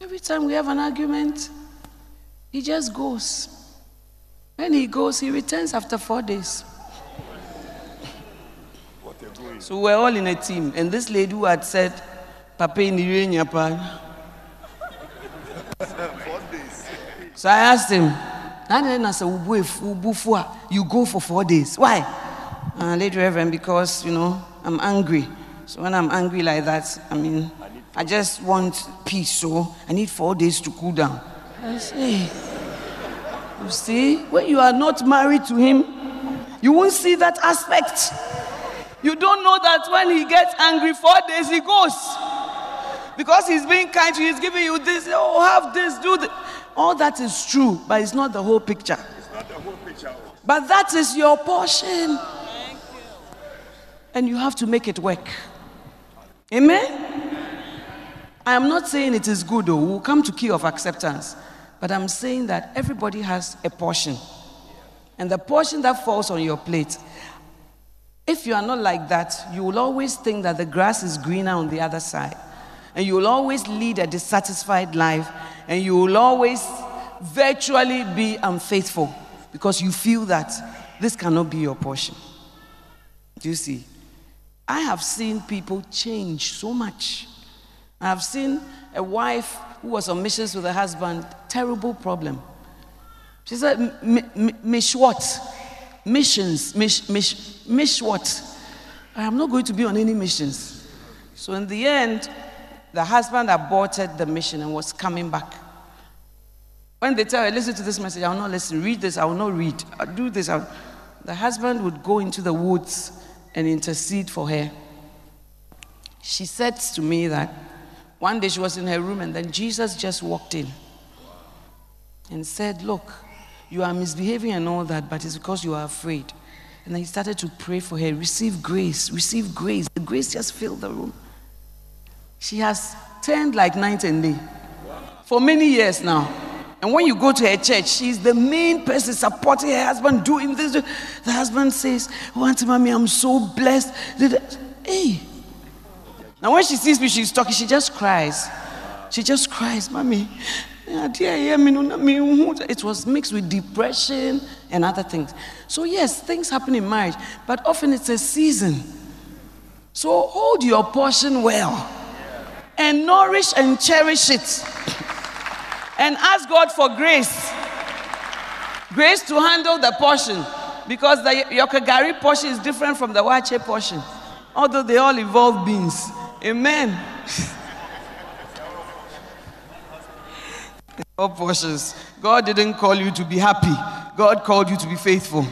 Speaker 2: Every time we have an argument, he just goes. When he goes, he returns after four days. So we're all in a team. And this lady who had said, Papa in So I asked him, you go for four days. Why? Uh, late Reverend, because, you know, I'm angry. So when I'm angry like that, I mean, I just want peace, so I need four days to cool down. I say, you see, when you are not married to him, you won't see that aspect. You don't know that when he gets angry, four days he goes because he's being kind to you, he's giving you this, oh, have this, do this. All that is true, but it's not the whole picture.
Speaker 1: It's not the whole picture.
Speaker 2: But that is your portion. And you have to make it work. Amen? I am not saying it is good, though. We'll come to key of acceptance. But I'm saying that everybody has a portion. And the portion that falls on your plate, if you are not like that, you will always think that the grass is greener on the other side. And you will always lead a dissatisfied life. And you will always virtually be unfaithful because you feel that this cannot be your portion. Do you see? I have seen people change so much. I have seen a wife who was on missions with her husband, terrible problem. She said, Mish what? Missions, Mish what? I am not going to be on any missions. So in the end, the husband aborted the mission and was coming back. When they tell her, listen to this message, I will not listen. Read this, I will not read. I'll do this. I'll... The husband would go into the woods and intercede for her. She said to me that one day she was in her room and then Jesus just walked in and said, Look, you are misbehaving and all that, but it's because you are afraid. And then he started to pray for her, receive grace, receive grace. The grace just filled the room. She has turned like night and day for many years now. And when you go to her church, she's the main person supporting her husband doing this. The husband says, Oh, Auntie Mommy, I'm so blessed. Hey. Now, when she sees me, she's talking, she just cries. She just cries, Mommy. It was mixed with depression and other things. So, yes, things happen in marriage, but often it's a season. So, hold your portion well and nourish and cherish it and ask God for grace. Grace to handle the portion because the Yokagari portion is different from the Wache portion, although they all involve beans. Amen. *laughs* all portions. God didn't call you to be happy, God called you to be faithful.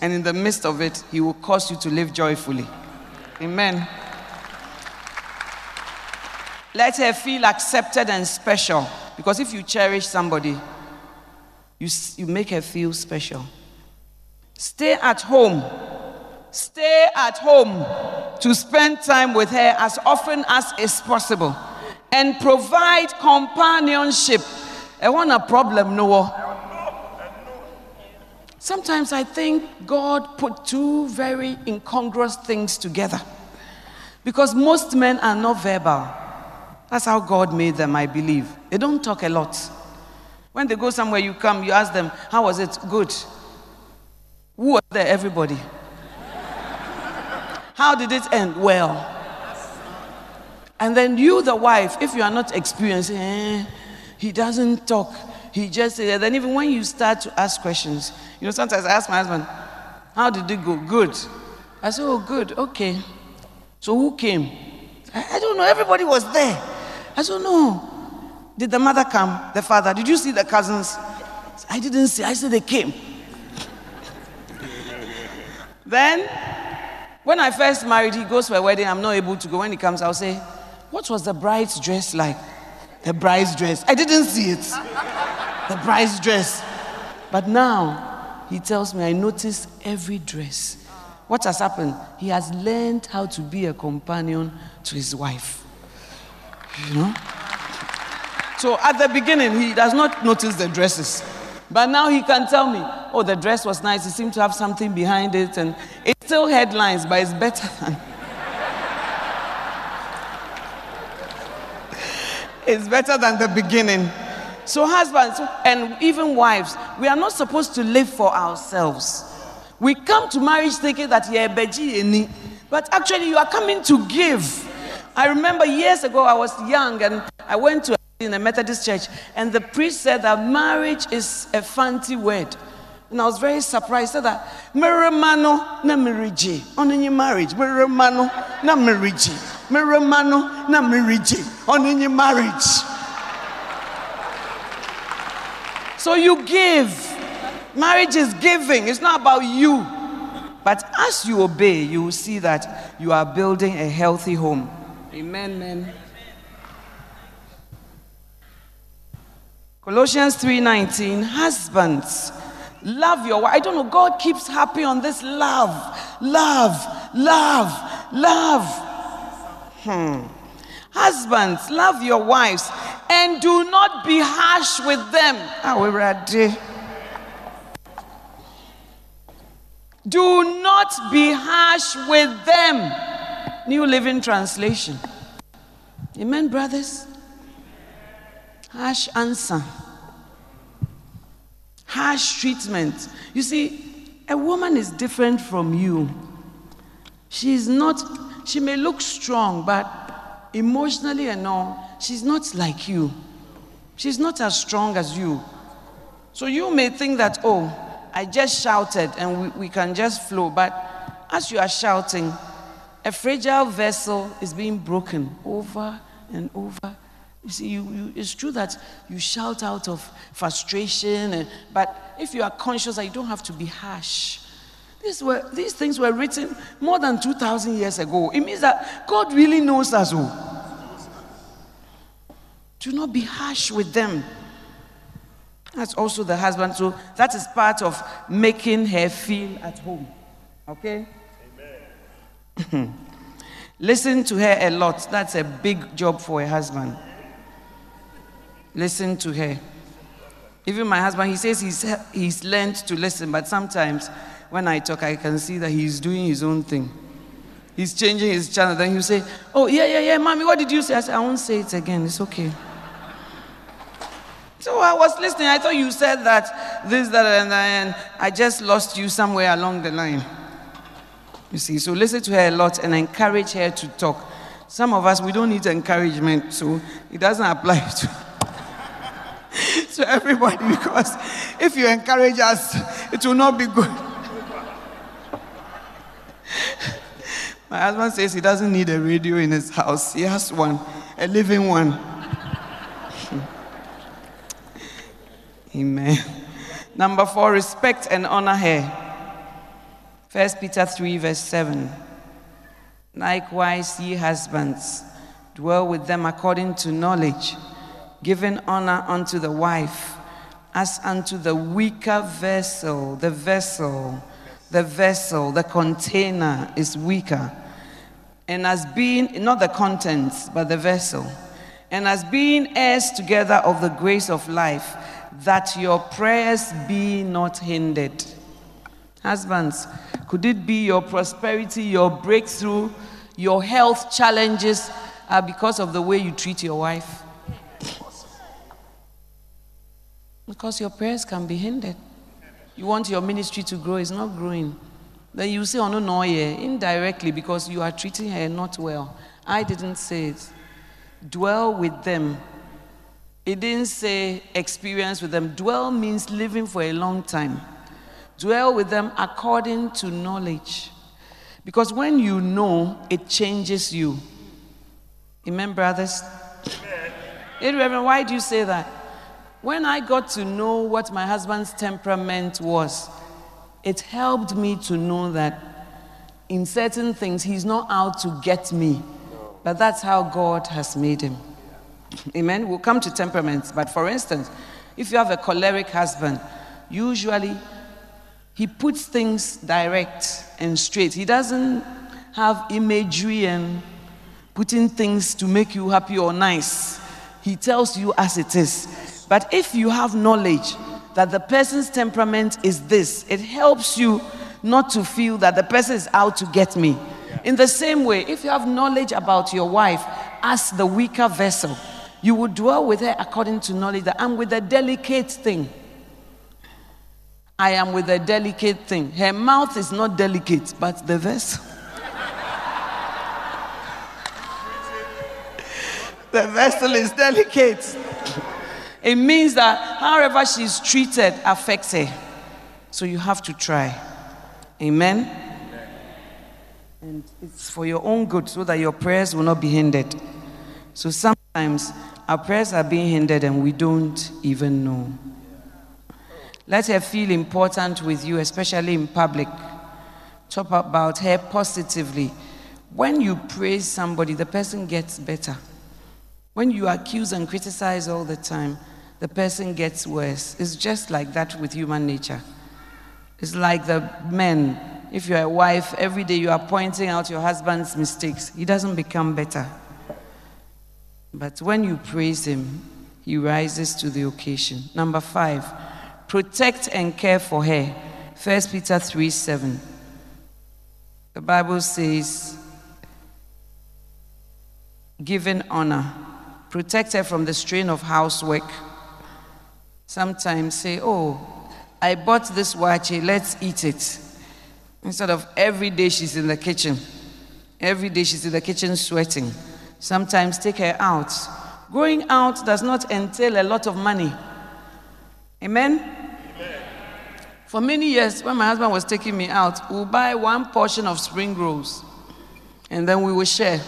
Speaker 2: And in the midst of it, He will cause you to live joyfully. Amen. Let her feel accepted and special. Because if you cherish somebody, you, you make her feel special. Stay at home. Stay at home to spend time with her as often as is possible and provide companionship. I want a problem, Noah. Sometimes I think God put two very incongruous things together because most men are not verbal. That's how God made them, I believe. They don't talk a lot. When they go somewhere, you come, you ask them, How was it? Good. Who was there? Everybody. *laughs* How did it end? Well. And then you, the wife, if you are not experienced, eh, he doesn't talk. He just, says, then even when you start to ask questions, you know, sometimes I ask my husband, How did it go? Good. I say, Oh, good. Okay. So who came? I, I don't know. Everybody was there. I don't know. Did the mother come? The father? Did you see the cousins? I didn't see. I said they came. then, when I first married, he goes for a wedding. I'm not able to go. When he comes, I'll say, What was the bride's dress like? The bride's dress. I didn't see it. The bride's dress. But now, he tells me, I notice every dress. What has happened? He has learned how to be a companion to his wife. You know? So at the beginning, he does not notice the dresses. But now he can tell me, oh, the dress was nice. It seemed to have something behind it. And it's still headlines, but it's better than. *laughs* it's better than the beginning. So, husbands and even wives, we are not supposed to live for ourselves. We come to marriage thinking that you're but actually, you are coming to give. I remember years ago, I was young and I went to in a Methodist church, and the priest said that marriage is a fancy word. And I was very surprised. Said that Miramano na. On marriage. Miramano na miriji. Miramano na marriage. So you give. Marriage is giving. It's not about you. But as you obey, you will see that you are building a healthy home. Amen, men. Colossians 3:19, husbands, love your wife. I don't know, God keeps happy on this love, love, love, love. Hmm. Husbands, love your wives and do not be harsh with them. Are we're ready. Do not be harsh with them. New Living Translation. Amen, brothers? Harsh answer. Harsh treatment. You see, a woman is different from you. She is not, she may look strong, but emotionally and all, she's not like you. She's not as strong as you. So you may think that, oh, I just shouted and we, we can just flow. But as you are shouting, a fragile vessel is being broken over and over. You see, you, you, it's true that you shout out of frustration, and, but if you are conscious that you don't have to be harsh, these, were, these things were written more than 2,000 years ago. It means that God really knows us all. Do not be harsh with them. That's also the husband. So that is part of making her feel at home. Okay? *laughs* Listen to her a lot. That's a big job for a husband. Listen to her. Even my husband, he says he's, he's learned to listen, but sometimes when I talk, I can see that he's doing his own thing. He's changing his channel. Then he'll say, Oh, yeah, yeah, yeah, mommy, what did you say? I said, I won't say it again. It's okay. So I was listening. I thought you said that this, that, and that, and I just lost you somewhere along the line. You see, so listen to her a lot and encourage her to talk. Some of us, we don't need encouragement, so it doesn't apply *laughs* to, to everybody because if you encourage us, it will not be good. *laughs* My husband says he doesn't need a radio in his house, he has one, a living one. *laughs* Amen. Number four, respect and honor her. First Peter 3, verse 7. Likewise, ye husbands, dwell with them according to knowledge, giving honor unto the wife, as unto the weaker vessel. The vessel, the vessel, the container is weaker. And as being, not the contents, but the vessel. And as being heirs together of the grace of life that your prayers be not hindered. Husbands, could it be your prosperity, your breakthrough, your health challenges are because of the way you treat your wife? Because your prayers can be hindered. You want your ministry to grow, it's not growing. Then you say, oh no, yeah, indirectly because you are treating her not well. I didn't say it. Dwell with them it didn't say experience with them. Dwell means living for a long time. Dwell with them according to knowledge. Because when you know, it changes you. Amen, brothers? Hey, Reverend, why do you say that? When I got to know what my husband's temperament was, it helped me to know that in certain things, he's not out to get me, but that's how God has made him. Amen. We'll come to temperaments. But for instance, if you have a choleric husband, usually he puts things direct and straight. He doesn't have imagery and putting things to make you happy or nice. He tells you as it is. But if you have knowledge that the person's temperament is this, it helps you not to feel that the person is out to get me. In the same way, if you have knowledge about your wife as the weaker vessel, you will dwell with her according to knowledge that I'm with a delicate thing. I am with a delicate thing. Her mouth is not delicate, but the vessel. the vessel is delicate. It means that however she's treated affects her. So you have to try. Amen? And it's for your own good so that your prayers will not be hindered. So sometimes our prayers are being hindered and we don't even know. Let her feel important with you, especially in public. Talk about her positively. When you praise somebody, the person gets better. When you accuse and criticize all the time, the person gets worse. It's just like that with human nature. It's like the men. If you're a wife, every day you are pointing out your husband's mistakes, he doesn't become better. But when you praise him, he rises to the occasion. Number five, protect and care for her. 1 Peter 3 7. The Bible says, giving honor, protect her from the strain of housework. Sometimes say, Oh, I bought this watch, eh, let's eat it. Instead of every day she's in the kitchen. Every day she's in the kitchen sweating. Sometimes take her out. Going out does not entail a lot of money. Amen? For many years, when my husband was taking me out, we buy one portion of spring rolls and then we would share.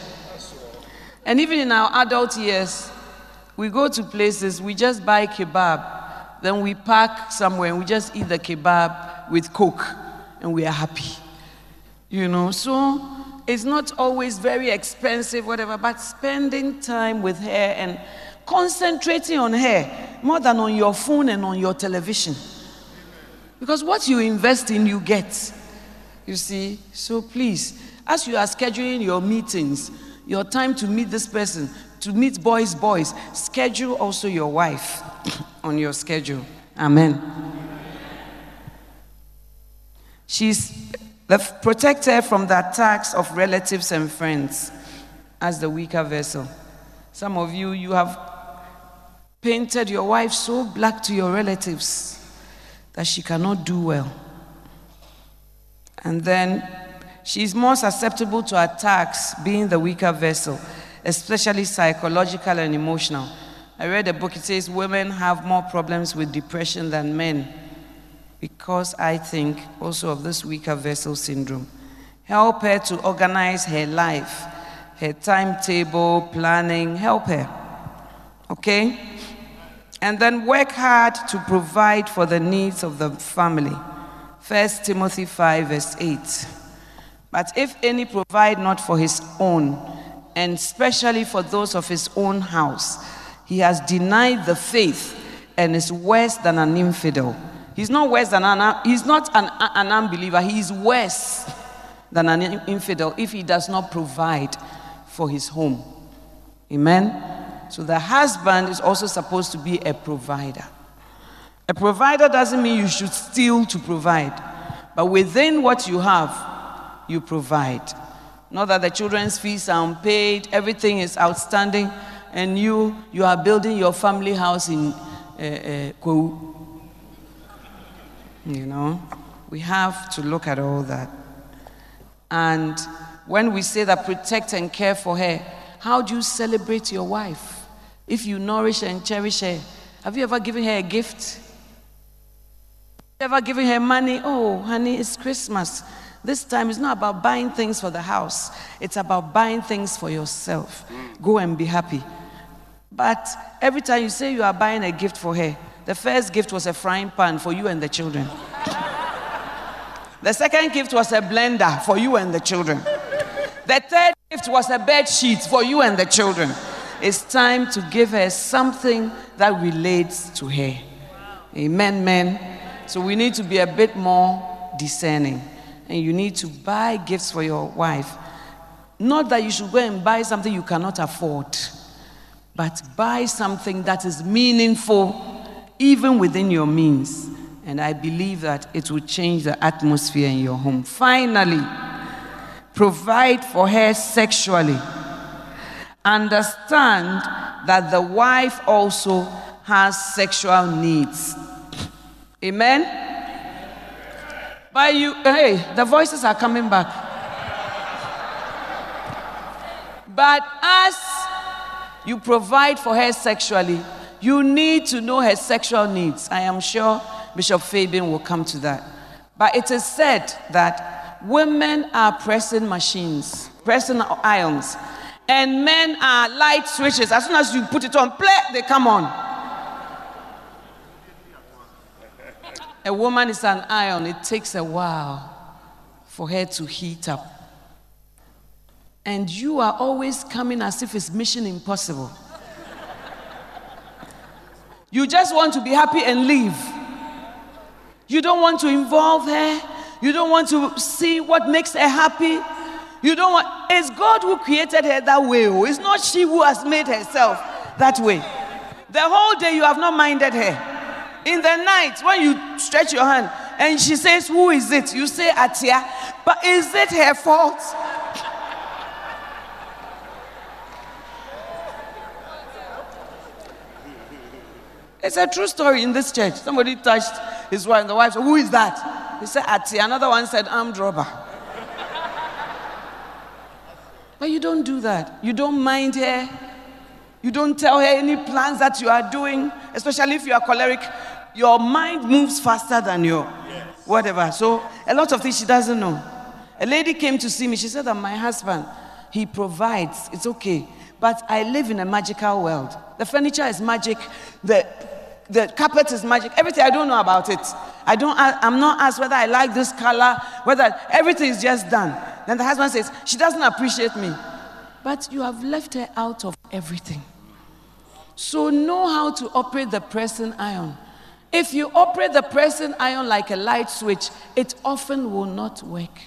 Speaker 2: And even in our adult years, we go to places, we just buy kebab, then we park somewhere and we just eat the kebab with Coke and we are happy. You know, so it's not always very expensive, whatever, but spending time with her and concentrating on her more than on your phone and on your television. Because what you invest in, you get. You see? So please, as you are scheduling your meetings, your time to meet this person, to meet boys, boys. Schedule also your wife *coughs* on your schedule. Amen. She's the protector from the attacks of relatives and friends as the weaker vessel. Some of you, you have painted your wife so black to your relatives that she cannot do well. And then She's more susceptible to attacks, being the weaker vessel, especially psychological and emotional. I read a book, it says women have more problems with depression than men because I think also of this weaker vessel syndrome. Help her to organize her life, her timetable, planning, help her. Okay? And then work hard to provide for the needs of the family. 1 Timothy 5, verse 8. But if any provide not for his own, and especially for those of his own house, he has denied the faith and is worse than an infidel. He's not worse than an he's not an, an unbeliever, he is worse than an infidel if he does not provide for his home. Amen. So the husband is also supposed to be a provider. A provider doesn't mean you should steal to provide, but within what you have, you provide. Not that the children's fees are unpaid, everything is outstanding, and you, you are building your family house in uh, uh, You know, we have to look at all that. And when we say that protect and care for her, how do you celebrate your wife? If you nourish and cherish her, have you ever given her a gift? Ever given her money? Oh, honey, it's Christmas. This time is not about buying things for the house, it's about buying things for yourself. Go and be happy. But every time you say you are buying a gift for her, the first gift was a frying pan for you and the children. the second gift was a blender for you and the children. The third gift was a bed sheet for you and the children. It's time to give her something that relates to her. Amen, men. So we need to be a bit more discerning and you need to buy gifts for your wife. Not that you should go and buy something you cannot afford, but buy something that is meaningful even within your means. And I believe that it will change the atmosphere in your home. Finally, provide for her sexually. Understand that the wife also has sexual needs. Amen? But you, hey, the voices are coming back. But as you provide for her sexually, you need to know her sexual needs. I am sure Bishop Fabian will come to that. But it is said that women are pressing machines, pressing irons, and men are light switches. As soon as you put it on, play, they come on. A woman is an iron, it takes a while for her to heat up. And you are always coming as if it's mission impossible. You just want to be happy and leave. You don't want to involve her. You don't want to see what makes her happy. You don't want, it's God who created her that way. Oh. It's not she who has made herself that way. The whole day you have not minded her. In the night, when you stretch your hand and she says, Who is it? You say, Atia. But is it her fault? It's a true story in this church. Somebody touched his wife, and the wife said, Who is that? He said, Atia. Another one said, Armed robber. But you don't do that. You don't mind her. You don't tell her any plans that you are doing, especially if you are choleric. Your mind moves faster than your whatever. So a lot of things she doesn't know. A lady came to see me. She said that my husband, he provides. It's okay. But I live in a magical world. The furniture is magic. The the carpet is magic. Everything I don't know about it. I don't. I'm not asked whether I like this color. Whether everything is just done. Then the husband says, She doesn't appreciate me. But you have left her out of everything. So know how to operate the pressing iron. If you operate the pressing iron like a light switch, it often will not work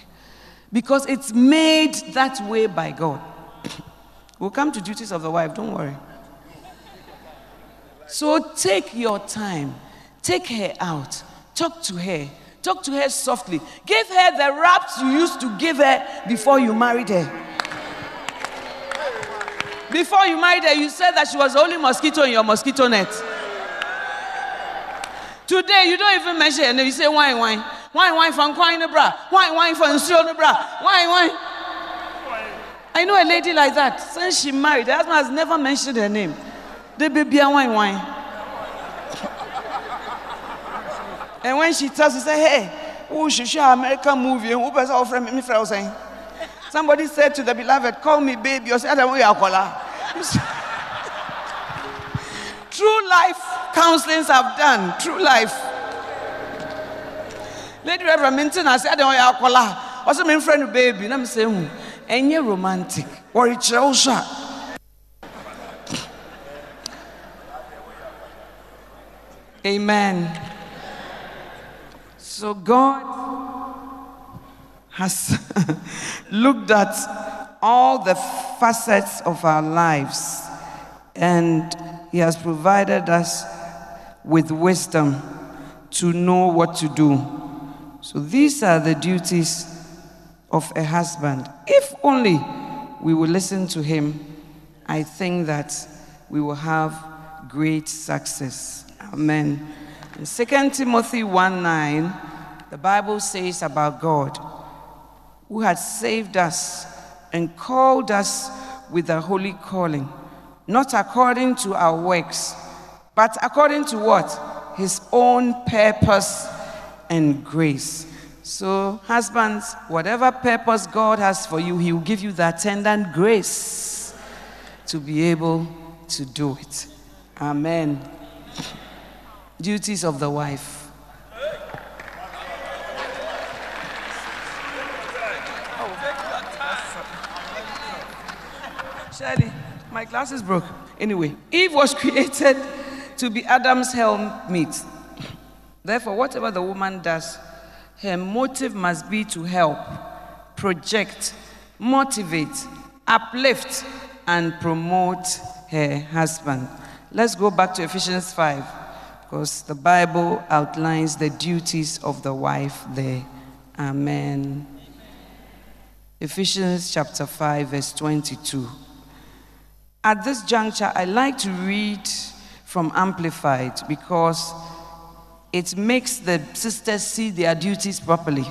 Speaker 2: because it's made that way by God. *coughs* we'll come to duties of the wife, don't worry. So take your time, take her out, talk to her, Talk to her softly. Give her the raps you used to give her before you married her. Before you married her, you said that she was the only mosquito in your mosquito net. Today, you don't even mention her name. You say, wine, wine. Wine, wine from Kwine bra. Wine, wine from Nsuo bra. Wine, wine. I know a lady like that. Since she married, her husband has never mentioned her name. The baby, wine, wine. And when she tells you, say, hey, who should show American movie? Who person offer me for saying? Somebody said to the beloved, call me baby. Or say, I don't want *laughs* True life counselings have done. True life. Lady Reverend Minton, I said, I don't want alcohol. Also, my friend baby. Let me say, and you're romantic. Or it's also. Amen. So God has *laughs* looked at all the facets of our lives and He has provided us with wisdom to know what to do. So these are the duties of a husband. If only we will listen to Him, I think that we will have great success. Amen. In 2 Timothy 1 9, the Bible says about God, who had saved us and called us with a holy calling, not according to our works, but according to what? His own purpose and grace. So, husbands, whatever purpose God has for you, He will give you the attendant grace to be able to do it. Amen. Duties of the wife. Shirley, my glasses broke. Anyway, Eve was *laughs* created to be Adam's helpmeet. Therefore, whatever the woman does, her motive must be to help, project, motivate, uplift, and promote her husband. Let's go back to Ephesians 5 because the Bible outlines the duties of the wife there. Amen. Ephesians chapter 5, verse 22. At this juncture, I like to read from Amplified because it makes the sisters see their duties properly.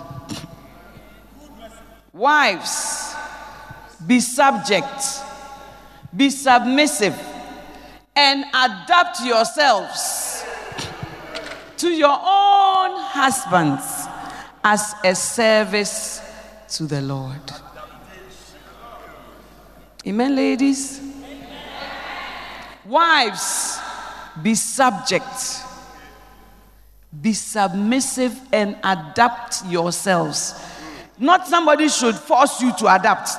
Speaker 2: Wives, be subject, be submissive, and adapt yourselves to your own husbands as a service to the Lord. Amen, ladies? Wives, be subject, be submissive, and adapt yourselves. Not somebody should force you to adapt,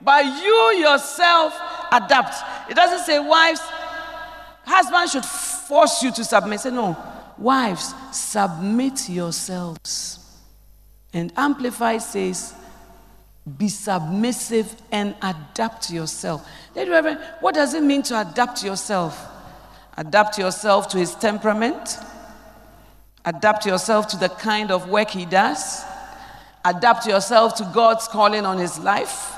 Speaker 2: but you yourself adapt. It doesn't say wives, husband should force you to submit. Say, no, wives, submit yourselves. And Amplify says, be submissive and adapt yourself. What does it mean to adapt yourself? Adapt yourself to his temperament, adapt yourself to the kind of work he does, adapt yourself to God's calling on his life,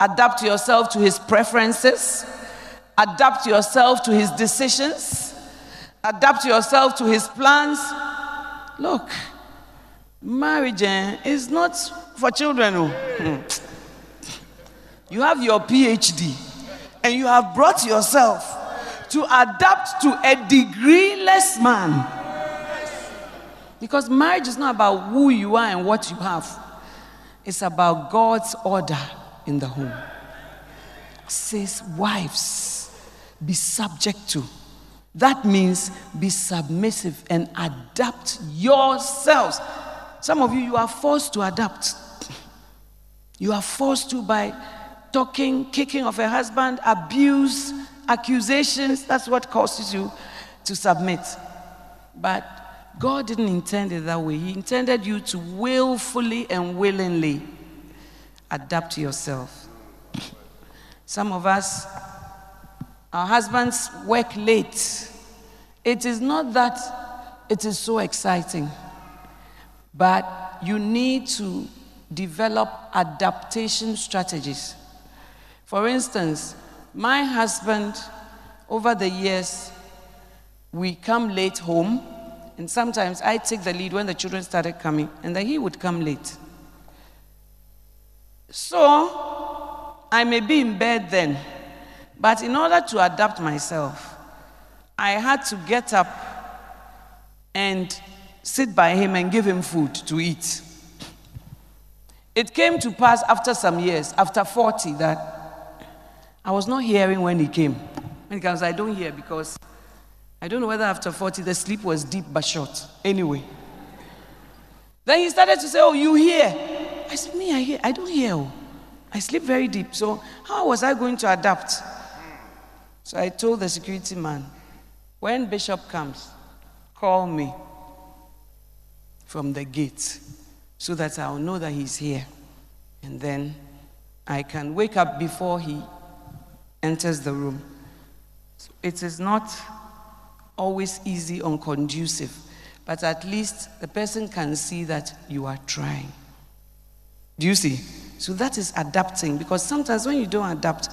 Speaker 2: adapt yourself to his preferences, adapt yourself to his decisions, adapt yourself to his plans. Look, marriage eh, is not for children. Oh. *laughs* You have your PhD and you have brought yourself to adapt to a degreeless man. Because marriage is not about who you are and what you have, it's about God's order in the home. says, Wives, be subject to. That means be submissive and adapt yourselves. Some of you, you are forced to adapt. You are forced to by talking, kicking of a husband, abuse, accusations. That's what causes you to submit. But God didn't intend it that way. He intended you to willfully and willingly adapt yourself. Some of us, our husbands work late. It is not that it is so exciting, but you need to develop adaptation strategies. For instance, my husband, over the years, we come late home, and sometimes I take the lead when the children started coming, and then he would come late. So, I may be in bed then, but in order to adapt myself, I had to get up and sit by him and give him food to eat. It came to pass after some years, after 40, that I was not hearing when he came. When he comes, I don't hear because I don't know whether after 40 the sleep was deep but short. Anyway. Then he started to say, Oh, you hear? I said, Me, I hear. I don't hear. Oh. I sleep very deep. So how was I going to adapt? So I told the security man, when Bishop comes, call me from the gate so that I'll know that he's here. And then I can wake up before he enters the room. So It is not always easy or conducive, but at least the person can see that you are trying. Do you see? So that is adapting because sometimes when you don't adapt,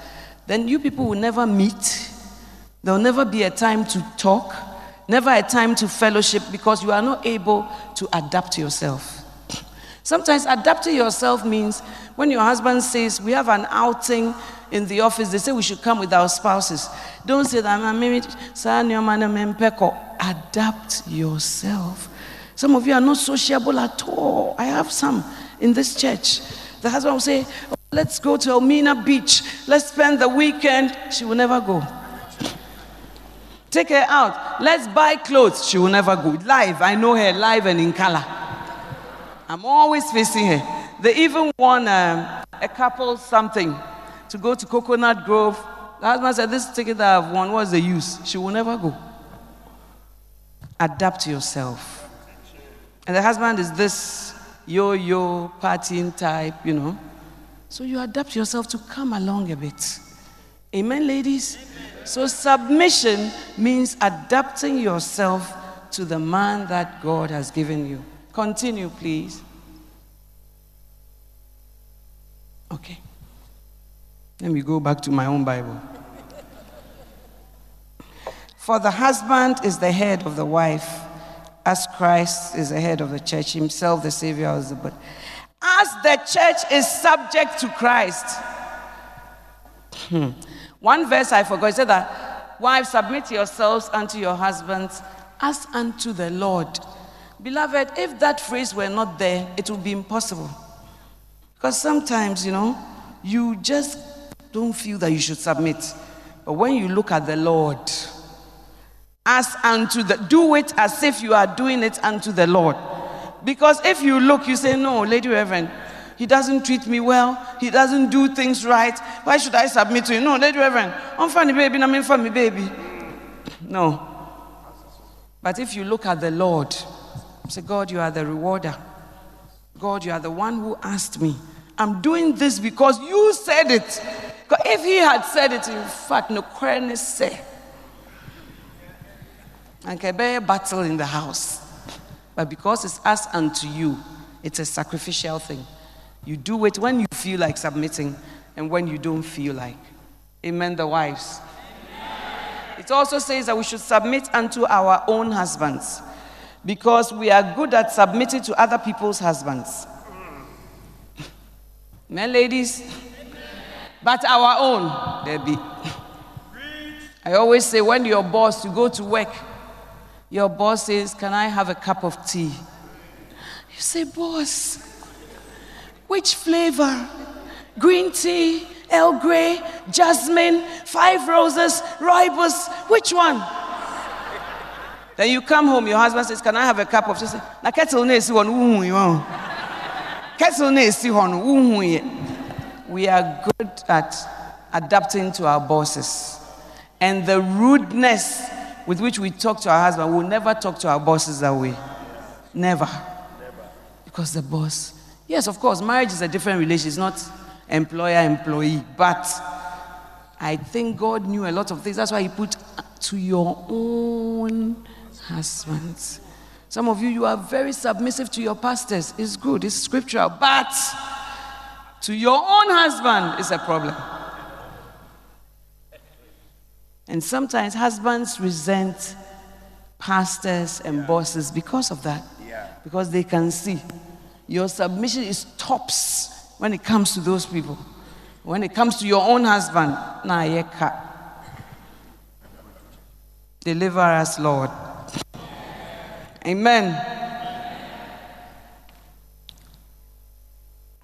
Speaker 2: then you people will never meet. There will never be a time to talk, never a time to fellowship because you are not able to adapt yourself. Sometimes adapting yourself means when your husband says, We have an outing in the office, they say we should come with our spouses. Don't say that I'm married. Adapt yourself. Some of you are not sociable at all. I have some in this church. The husband will say, Let's go to Elmina Beach. Let's spend the weekend. She will never go. Take her out. Let's buy clothes. She will never go. Live. I know her live and in color. I'm always facing her. They even won um, a couple something to go to Coconut Grove. The husband said, This ticket that I've won, what's the use? She will never go. Adapt yourself. And the husband is this yo yo partying type, you know. So you adapt yourself to come along a bit. Amen, ladies? So submission means adapting yourself to the man that God has given you. Continue, please. Okay. Let me go back to my own Bible. For the husband is the head of the wife, as Christ is the head of the church, himself the Savior of the body. As the church is subject to Christ. Hmm. One verse I forgot, said that, Wives, submit yourselves unto your husbands as unto the Lord. Beloved, if that phrase were not there, it would be impossible. Because sometimes, you know, you just don't feel that you should submit. But when you look at the Lord, as unto the, do it as if you are doing it unto the Lord. Because if you look, you say, No, Lady Reverend, he doesn't treat me well. He doesn't do things right. Why should I submit to him? No, Lady Reverend, I'm funny baby, I'm in funny baby. No. But if you look at the Lord, say, God, you are the rewarder. God, you are the one who asked me. I'm doing this because you said it. If he had said it, in fact, no queerness say. And can be a battle in the house. But because it's asked unto you, it's a sacrificial thing. You do it when you feel like submitting and when you don't feel like. Amen, the wives. It also says that we should submit unto our own husbands because we are good at submitting to other people's husbands. *laughs* Men, ladies, but our own, there be. *laughs* I always say, when you're boss, you go to work, your boss says, Can I have a cup of tea? You say, Boss, which flavor? Green tea, Earl Grey, jasmine, five roses, rooibos, which one? Then you come home, your husband says, Can I have a cup of tea? Na kettle one Kettle We are good at adapting to our bosses. And the rudeness with which we talk to our husband, we'll never talk to our bosses that way. Never. Never. Because the boss. Yes, of course, marriage is a different relation. It's not employer employee. But I think God knew a lot of things. That's why He put to your own husbands. Some of you, you are very submissive to your pastors. It's good, it's scriptural. But to your own husband is a problem. And sometimes husbands resent pastors and bosses because of that. Because they can see your submission is tops when it comes to those people. When it comes to your own husband, na yeka. Deliver us, Lord. Amen.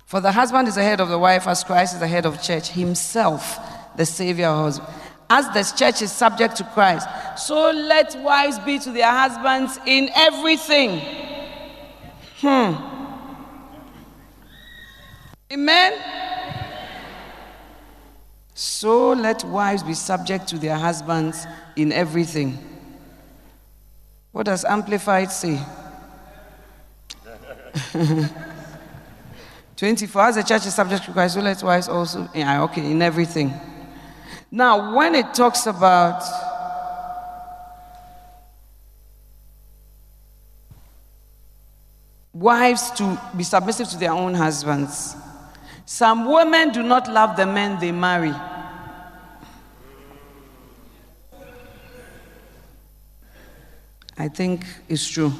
Speaker 2: For the husband is the head of the wife, as Christ is the head of church, himself, the Savior of husband. As the church is subject to Christ, so let wives be to their husbands in everything. Hmm. Amen. So let wives be subject to their husbands in everything. What does Amplified say? *laughs* 24. As the church is subject to Christ, so let wives also, yeah, okay, in everything. Now, when it talks about wives to be submissive to their own husbands, some women do not love the men they marry. I think it's true.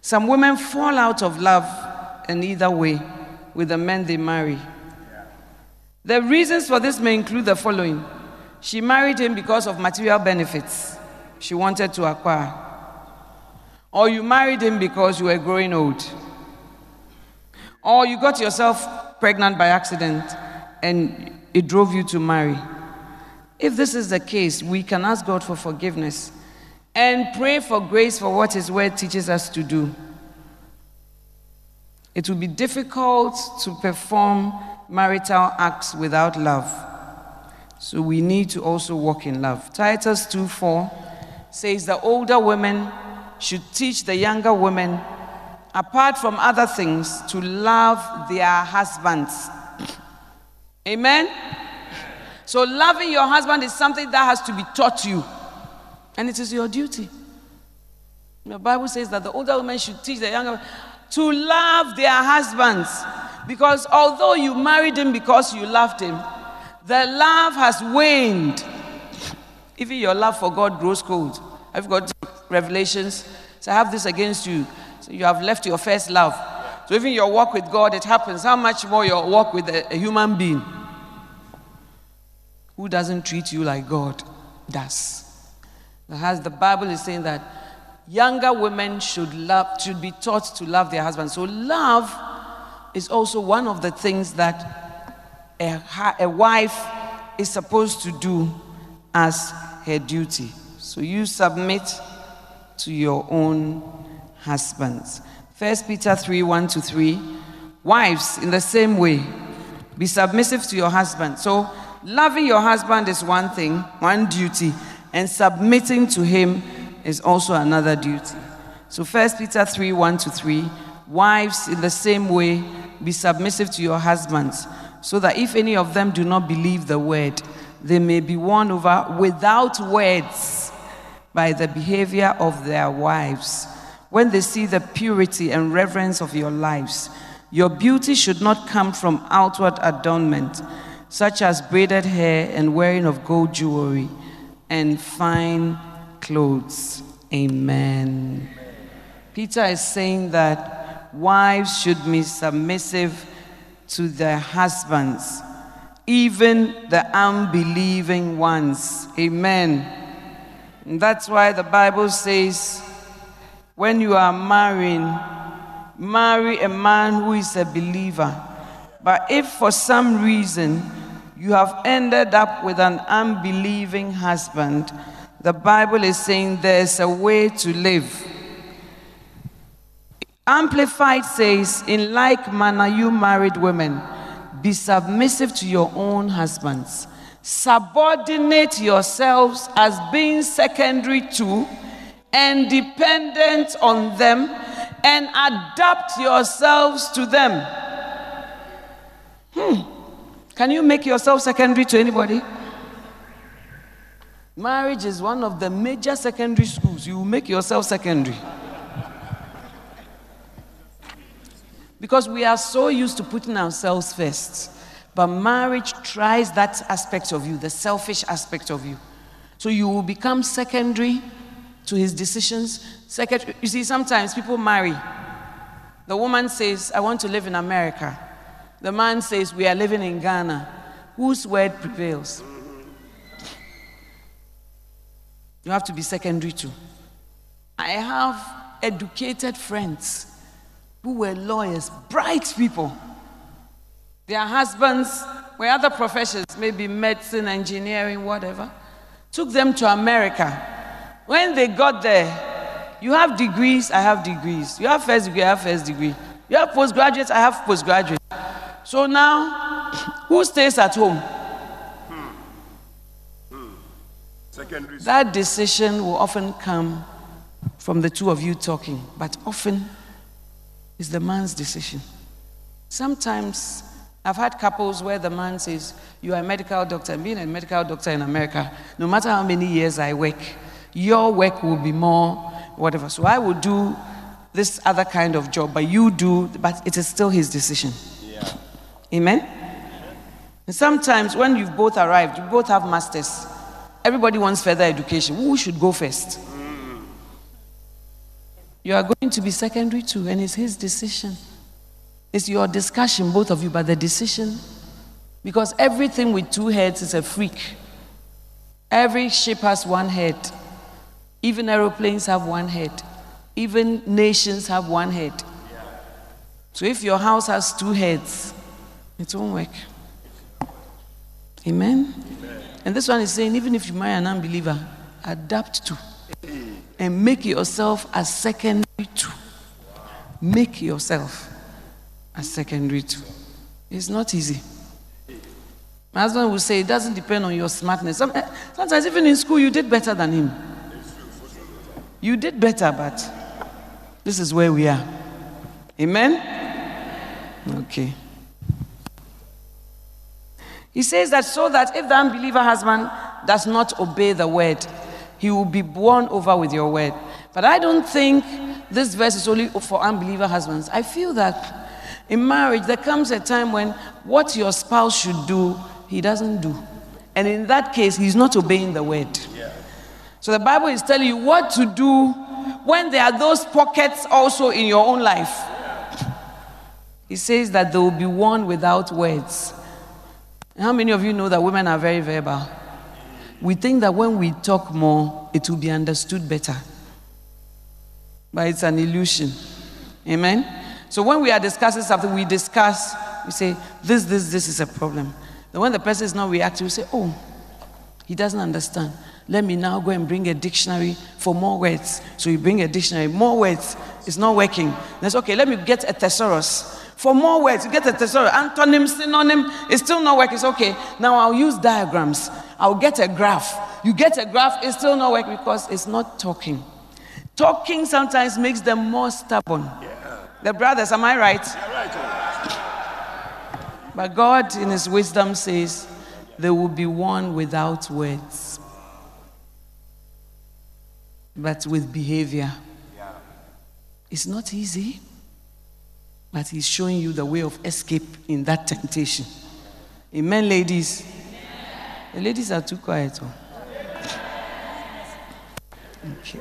Speaker 2: Some women fall out of love in either way with the men they marry. The reasons for this may include the following She married him because of material benefits she wanted to acquire, or you married him because you were growing old. Or you got yourself pregnant by accident and it drove you to marry. If this is the case, we can ask God for forgiveness and pray for grace for what His word teaches us to do. It will be difficult to perform marital acts without love. So we need to also walk in love. Titus 2 4 says the older women should teach the younger women apart from other things, to love their husbands. *coughs* Amen? So, loving your husband is something that has to be taught you, and it is your duty. The Bible says that the older women should teach the younger to love their husbands. Because although you married him because you loved him, the love has waned. Even your love for God grows cold. I've got revelations. So I have this against you. So you have left your first love. So even your walk with God, it happens. How much more your walk with a, a human being who doesn't treat you like God does? Has the Bible is saying that younger women should love should be taught to love their husbands. So love is also one of the things that a, a wife is supposed to do as her duty. So you submit to your own husbands. 1 Peter 3 1 to 3. Wives, in the same way, be submissive to your husband. So, loving your husband is one thing, one duty, and submitting to him is also another duty. So 1 Peter 3 1 to 3 Wives, in the same way, be submissive to your husbands, so that if any of them do not believe the word, they may be won over without words by the behavior of their wives. When they see the purity and reverence of your lives, your beauty should not come from outward adornment, such as braided hair and wearing of gold jewelry and fine clothes. Amen. Peter is saying that wives should be submissive to their husbands, even the unbelieving ones. Amen. And that's why the Bible says, when you are marrying, marry a man who is a believer. But if for some reason you have ended up with an unbelieving husband, the Bible is saying there's a way to live. Amplified says, In like manner, you married women, be submissive to your own husbands. Subordinate yourselves as being secondary to and dependent on them, and adapt yourselves to them. Hmm. Can you make yourself secondary to anybody? Marriage is one of the major secondary schools. You make yourself secondary. Because we are so used to putting ourselves first. But marriage tries that aspect of you, the selfish aspect of you. So you will become secondary to his decisions. Secondary. You see, sometimes people marry. The woman says, I want to live in America. The man says, We are living in Ghana. Whose word prevails? You have to be secondary to. I have educated friends who were lawyers, bright people. Their husbands were other professions, maybe medicine, engineering, whatever. Took them to America. When they got there, you have degrees, I have degrees. You have first degree, I have first degree. You have postgraduates, I have postgraduate. So now, who stays at home? That decision will often come from the two of you talking, but often it's the man's decision. Sometimes I've had couples where the man says, You are a medical doctor, and being a medical doctor in America, no matter how many years I work, your work will be more whatever. So I will do this other kind of job, but you do, but it is still his decision. Yeah. Amen? And sometimes when you've both arrived, you both have masters, everybody wants further education. Who should go first? You are going to be secondary too, and it's his decision. It's your discussion, both of you, but the decision. Because everything with two heads is a freak. Every ship has one head. Even aeroplanes have one head. Even nations have one head. So if your house has two heads, it won't work. Amen? Amen? And this one is saying, even if you marry an unbeliever, adapt to and make yourself a secondary to. Make yourself a secondary to. It's not easy. My husband will say it doesn't depend on your smartness. Eh, sometimes, even in school, you did better than him. You did better, but this is where we are. Amen? Okay. He says that so that if the unbeliever husband does not obey the word, he will be won over with your word. But I don't think this verse is only for unbeliever husbands. I feel that in marriage, there comes a time when what your spouse should do, he doesn't do. And in that case, he's not obeying the word. So the Bible is telling you what to do when there are those pockets also in your own life. He says that they will be won without words. how many of you know that women are very verbal? We think that when we talk more, it will be understood better. But it's an illusion. Amen? So when we are discussing something, we discuss, we say, this, this, this is a problem. Then when the person is not reacting, we say, oh, he doesn't understand. Let me now go and bring a dictionary for more words. So you bring a dictionary, more words. It's not working. That's okay, let me get a thesaurus. For more words, you get a thesaurus. Antonym, synonym, it's still not working. It's okay. Now I'll use diagrams. I'll get a graph. You get a graph, it's still not working because it's not talking. Talking sometimes makes them more stubborn. The brothers, am I right? right. But God, in His wisdom, says, There will be one without words, but with behavior. Yeah. It's not easy, but He's showing you the way of escape in that temptation. Amen, ladies. The ladies are too quiet. Oh. Okay.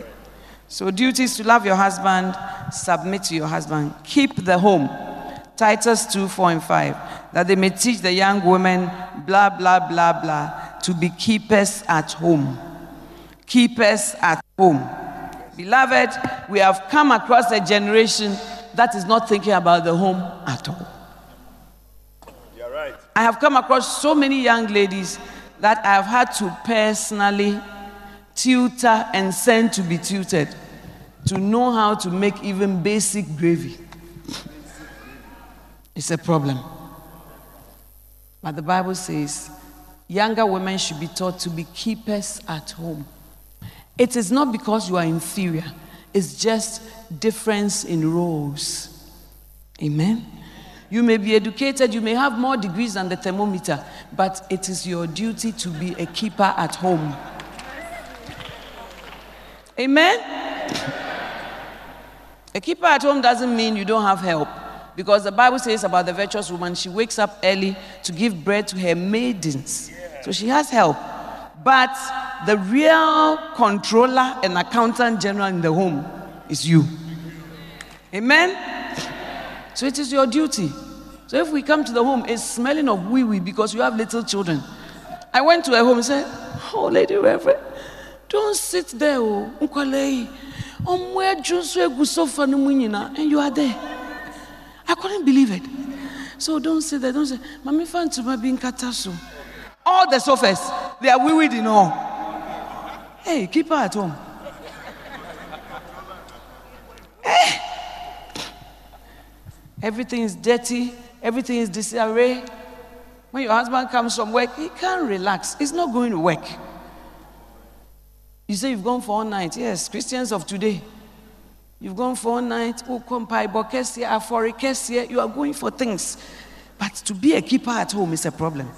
Speaker 2: So, duties to love your husband, submit to your husband, keep the home. Titus 2 4 and 5. That they may teach the young women, blah, blah, blah, blah, to be keepers at home. Keepers at home. Beloved, we have come across a generation that is not thinking about the home at all.
Speaker 1: You're right.
Speaker 2: I have come across so many young ladies that I have had to personally tutor and send to be tutored to know how to make even basic gravy. It's a problem. But the Bible says younger women should be taught to be keepers at home. It is not because you are inferior, it's just difference in roles. Amen. You may be educated, you may have more degrees than the thermometer, but it is your duty to be a keeper at home. Amen. A keeper at home doesn't mean you don't have help. Because the Bible says about the virtuous woman, she wakes up early to give bread to her maidens. So she has help. But the real controller and accountant general in the home is you. Amen? So it is your duty. So if we come to the home, it's smelling of wee wee because you have little children. I went to a home and said, Oh, Lady Reverend, don't sit there, oh, and you are there. I couldn't believe it. So don't say that. Don't say, Mami Fantuma being katasu. All the sofas, they are wicked in all. Hey, keep her at home. Eh. Hey. Everything is dirty, everything is disarray. When your husband comes from work, he can't relax. He's not going to work. You say you've gone for all night. Yes, Christians of today. You've gone for one night, oh, ah, you are going for things. But to be a keeper at home is a problem.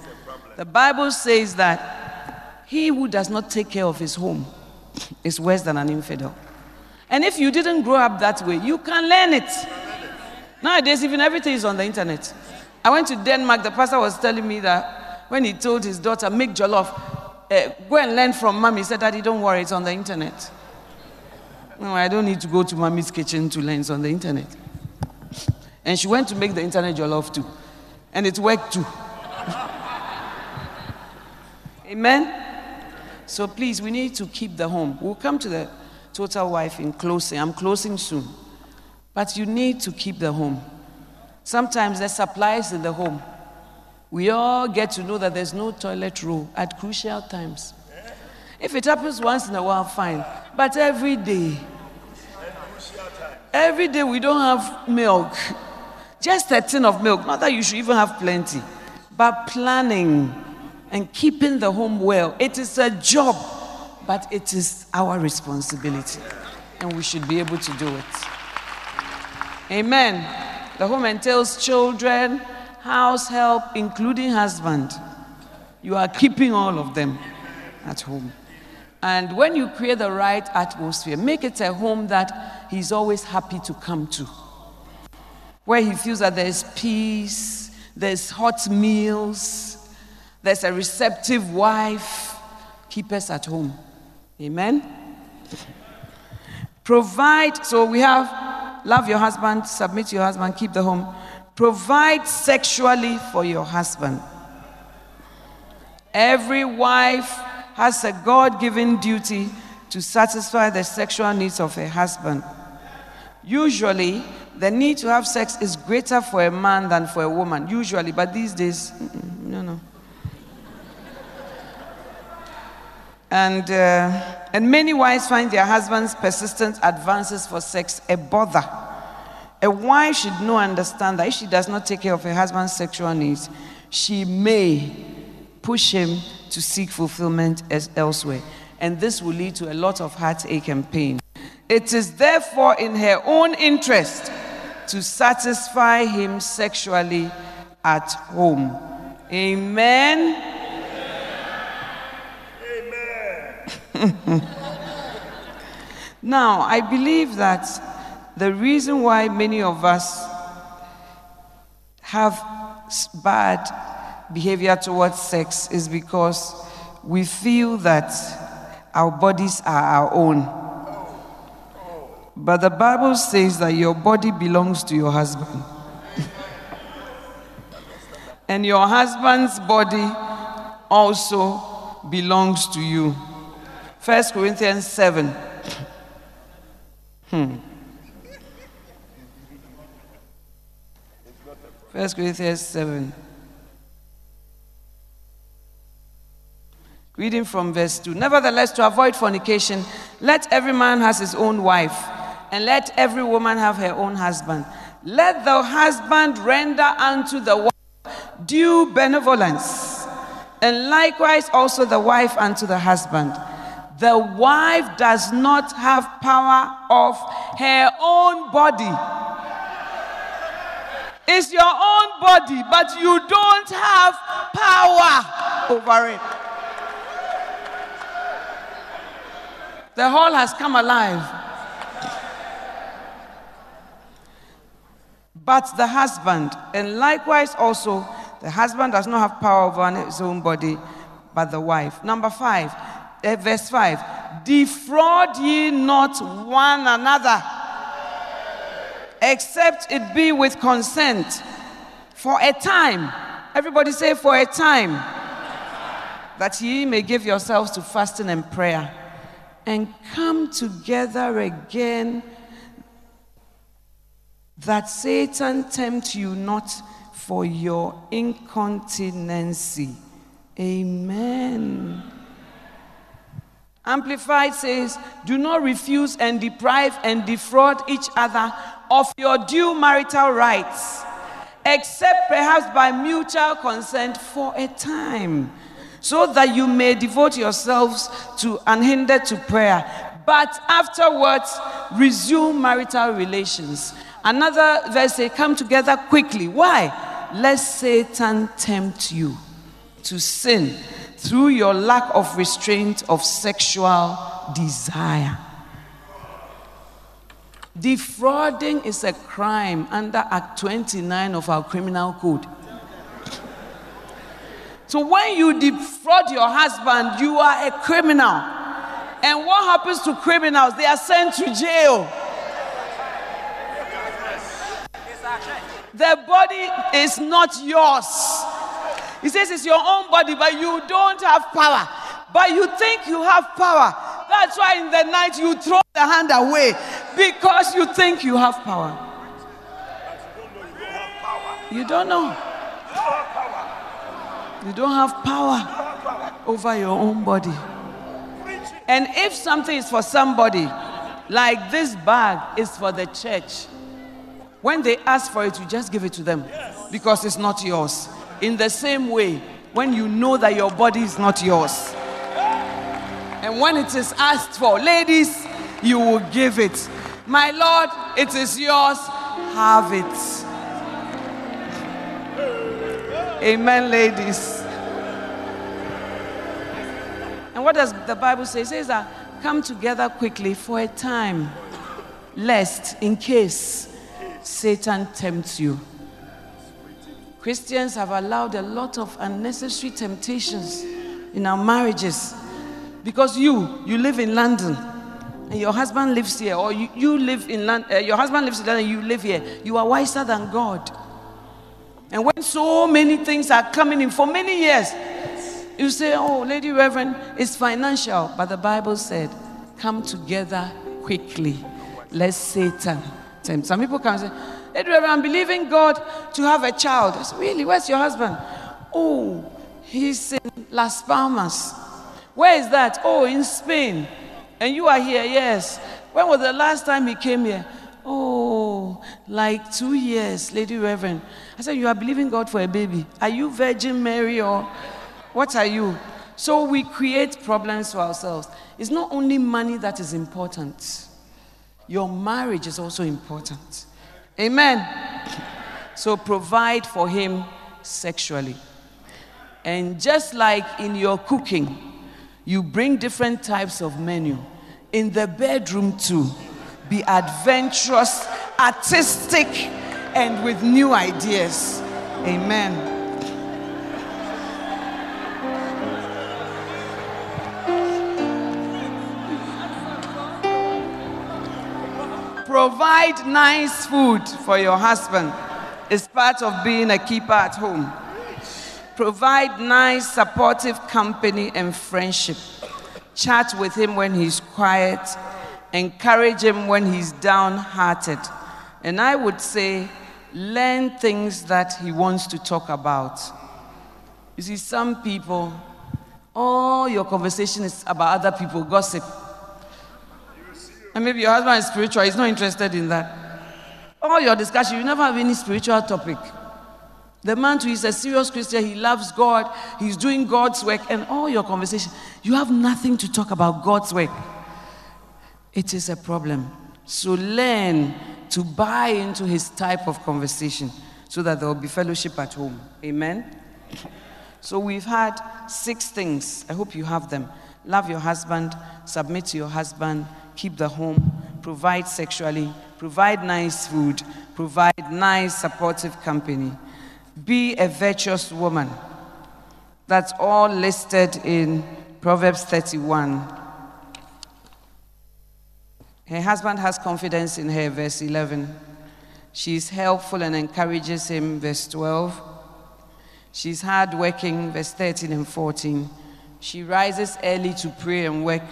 Speaker 2: The Bible says that he who does not take care of his home is worse than an infidel. And if you didn't grow up that way, you can learn it. Nowadays, even everything is on the internet. I went to Denmark, the pastor was telling me that when he told his daughter, make jollof, uh, go and learn from mom, he said, Daddy, don't worry, it's on the internet. No, I don't need to go to mommy's kitchen to learn it's on the internet. And she went to make the internet jollof too. And it worked too. *laughs* Amen? So please, we need to keep the home. We'll come to the total wife in closing. I'm closing soon. But you need to keep the home. Sometimes there's supplies in the home. We all get to know that there's no toilet roll at crucial times. If it happens once in a while, fine. But every day, every day we don't have milk. Just a tin of milk. Not that you should even have plenty. But planning and keeping the home well. It is a job, but it is our responsibility. And we should be able to do it. Amen. The home entails children, house help, including husband. You are keeping all of them at home. And when you create the right atmosphere, make it a home that he's always happy to come to, where he feels that there's peace, there's hot meals, there's a receptive wife. Keep us at home. Amen. Provide, so we have love your husband, submit to your husband, keep the home. Provide sexually for your husband. Every wife has a God given duty to satisfy the sexual needs of her husband. Usually, the need to have sex is greater for a man than for a woman. Usually, but these days, no, no. And, uh, and many wives find their husband's persistent advances for sex a bother. A wife should know understand that if she does not take care of her husband's sexual needs, she may push him to seek fulfillment elsewhere. And this will lead to a lot of heartache and pain. It is therefore in her own interest to satisfy him sexually at home. Amen. *laughs* now, I believe that the reason why many of us have bad behavior towards sex is because we feel that our bodies are our own. But the Bible says that your body belongs to your husband. *laughs* and your husband's body also belongs to you. 1 Corinthians 7. Hmm. 1 Corinthians 7. Reading from verse 2. Nevertheless, to avoid fornication, let every man has his own wife and let every woman have her own husband. Let the husband render unto the wife due benevolence, and likewise also the wife unto the husband. The wife does not have power of her own body. It's your own body, but you don't have power over it. The hall has come alive. but the husband. And likewise, also, the husband does not have power over his own body, but the wife. Number five, Eh, verse five defraud ye not one another, except it be with consent for a time. Everybody say, for a time, that ye may give yourselves to fasting and prayer and come together again that Satan tempt you not for your incontinency. Amen. Amplified says, Do not refuse and deprive and defraud each other of your due marital rights, except perhaps by mutual consent for a time, so that you may devote yourselves to unhindered to prayer, but afterwards resume marital relations. Another verse say, Come together quickly. Why? Lest Satan tempt you to sin through your lack of restraint of sexual desire. Defrauding is a crime under Act 29 of our criminal code. So when you defraud your husband, you are a criminal. And what happens to criminals? They are sent to jail. The body is not yours. He says it's your own body, but you don't have power. But you think you have power. That's why in the night you throw the hand away because you think you have power. You don't know. You don't have power over your own body. And if something is for somebody, like this bag is for the church, when they ask for it, you just give it to them because it's not yours. In the same way, when you know that your body is not yours, and when it is asked for, ladies, you will give it. My Lord, it is yours, have it. Amen, ladies. And what does the Bible say? It says that come together quickly for a time, lest in case Satan tempts you. Christians have allowed a lot of unnecessary temptations in our marriages. Because you you live in London and your husband lives here or you, you live in London uh, your husband lives in London you live here you are wiser than God. And when so many things are coming in for many years you say oh lady reverend it's financial. But the bible said come together quickly. Lest Satan tempt." some people come and say, Lady Reverend, I'm believing God to have a child. I said, Really? Where's your husband? Oh, he's in Las Palmas. Where is that? Oh, in Spain. And you are here? Yes. When was the last time he came here? Oh, like two years, Lady Reverend. I said, You are believing God for a baby. Are you Virgin Mary or what are you? So we create problems for ourselves. It's not only money that is important. your marriage is also important. Amen. So provide for him sexually. And just like in your cooking, you bring different types of menu. In the bedroom, too, be adventurous, artistic, and with new ideas. Amen. Provide nice food for your husband. It's part of being a keeper at home. Provide nice, supportive company and friendship. Chat with him when he's quiet. Encourage him when he's downhearted. And I would say, learn things that he wants to talk about. You see, some people, all your conversation is about other people, gossip. And maybe your husband is spiritual, he's not interested in that. All your discussion, you never have any spiritual topic. The man too is a serious Christian, he loves God, he's doing God's work, and all your conversation, you have nothing to talk about God's work. It is a problem. So learn to buy into his type of conversation so that there will be fellowship at home. Amen. So we've had six things. I hope you have them. Love your husband, submit to your husband, keep the home, provide sexually, provide nice food, provide nice supportive company. Be a virtuous woman. That's all listed in Proverbs 31. Her husband has confidence in her, verse 11. She's helpful and encourages him, verse 12. She's hardworking, verse 13 and 14. She rises early to pray and work,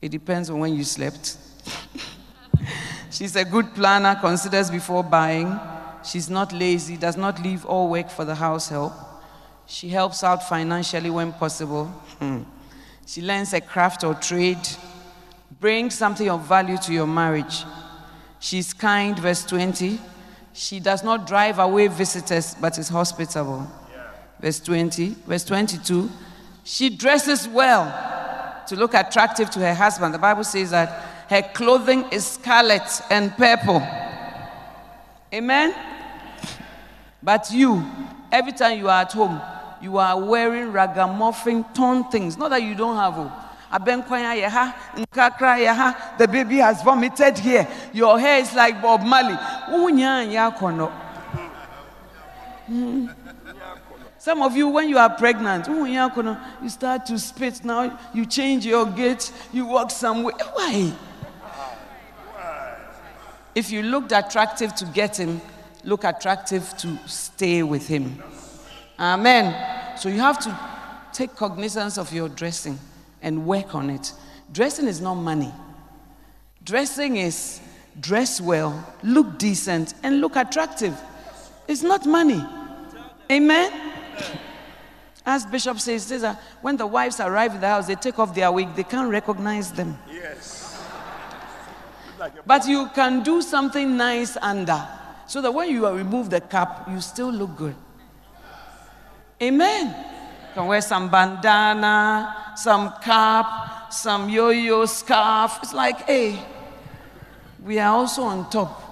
Speaker 2: it depends on when you slept. *laughs* She's a good planner, considers before buying. She's not lazy, does not leave all work for the house help. She helps out financially when possible. Hmm. She learns a craft or trade, brings something of value to your marriage. She's kind, verse 20. She does not drive away visitors, but is hospitable. Yeah. Verse 20. Verse 22. She dresses well to look attractive to her husband. The Bible says that her clothing is scarlet and purple. Amen? But you, every time you are at home, you are wearing ragamuffin torn things. Not that you don't have hope. The baby has vomited here. Your hair is like Bob Marley. Mm. Some of you, when you are pregnant, you start to spit now, you change your gait, you walk somewhere. Why? If you looked attractive to get him, look attractive to stay with him. Amen. So you have to take cognizance of your dressing and work on it. Dressing is not money. Dressing is dress well, look decent, and look attractive. It's not money. Amen. *laughs* As Bishop says, says that when the wives arrive in the house, they take off their wig, they can't recognize them. Yes. But you can do something nice under, so that when you remove the cap, you still look good. Amen. You can wear some bandana, some cap, some yo-yo scarf. It's like, hey, we are also on top.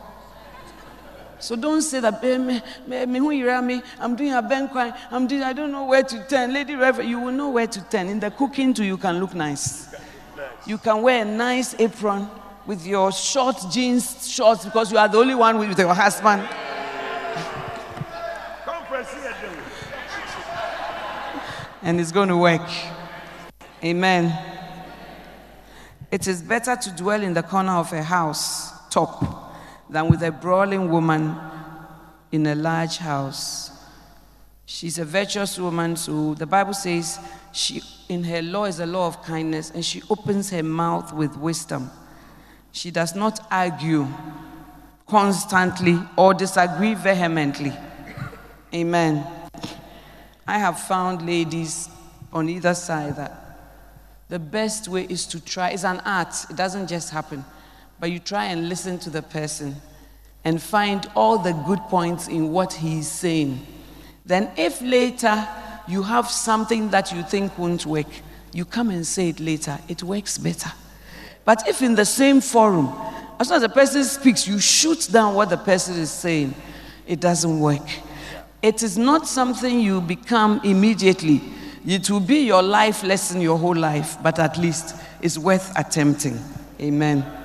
Speaker 2: So don't say that, me, me, me, who you me, I'm doing a banquet, I'm doing, I don't know where to turn. Lady Reverend, you will know where to turn. In the cooking too, you can look nice. You can wear a nice apron with your short jeans shorts because you are the only one with your husband. and it's going to work. Amen. It is better to dwell in the corner of a house, top, than with a brawling woman in a large house. She's a virtuous woman, so the Bible says she, in her law is a law of kindness, and she opens her mouth with wisdom. She does not argue constantly or disagree vehemently. Amen. I have found ladies on either side that the best way is to try. It's an art, it doesn't just happen but you try and listen to the person and find all the good points in what he's saying. Then, if later you have something that you think won't work, you come and say it later. It works better. But if in the same forum, as soon as the person speaks, you shoot down what the person is saying, it doesn't work. It is not something you become immediately. It will be your life lesson your whole life, but at least it's worth attempting. Amen.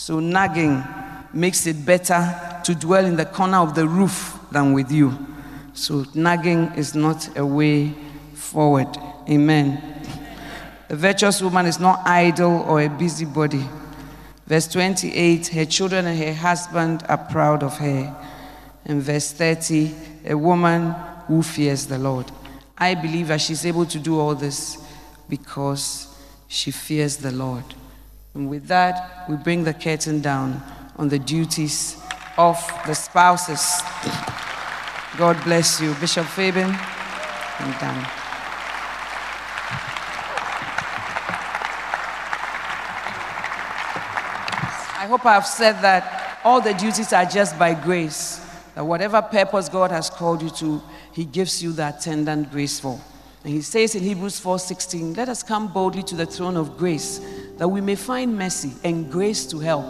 Speaker 2: So, nagging makes it better to dwell in the corner of the roof than with you. So, nagging is not a way forward. Amen. A virtuous woman is not idle or a busybody. Verse 28 her children and her husband are proud of her. And verse 30 a woman who fears the Lord. I believe that she's able to do all this because she fears the Lord. And with that, we bring the curtain down on the duties of the spouses. God bless you. Bishop Fabian, I'm done. I hope I have said that all the duties are just by grace. That whatever purpose God has called you to, He gives you the attendant grace for. And He says in Hebrews 4:16, "Let us come boldly to the throne of grace, that we may find mercy and grace to help."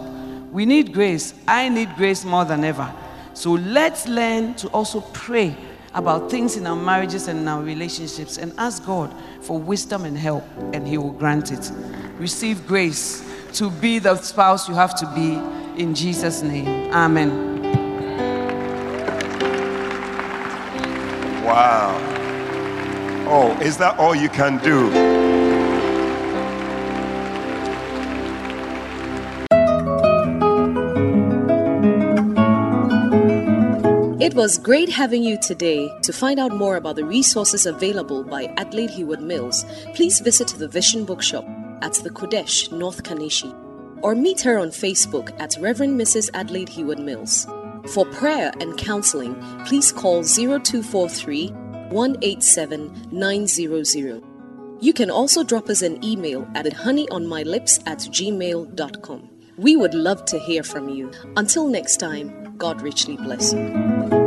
Speaker 2: We need grace. I need grace more than ever. So let's learn to also pray about things in our marriages and in our relationships and ask God for wisdom and help, and He will grant it. Receive grace to be the spouse you have to be in Jesus' name. Amen.
Speaker 1: Wow. Oh, is that all you can do?
Speaker 3: It was great having you today. To find out more about the resources available by Adelaide Heward Mills, please visit the Vision Bookshop at the Qodesh, North Kaneshie, or meet her on Facebook at Reverend Mrs. Adelaide Heward Mills. For prayer and counseling, please call 0243 187 900. You can also drop us an email at honeyonmylips at gmail.com. We would love to hear from you. Until next time, God richly bless you.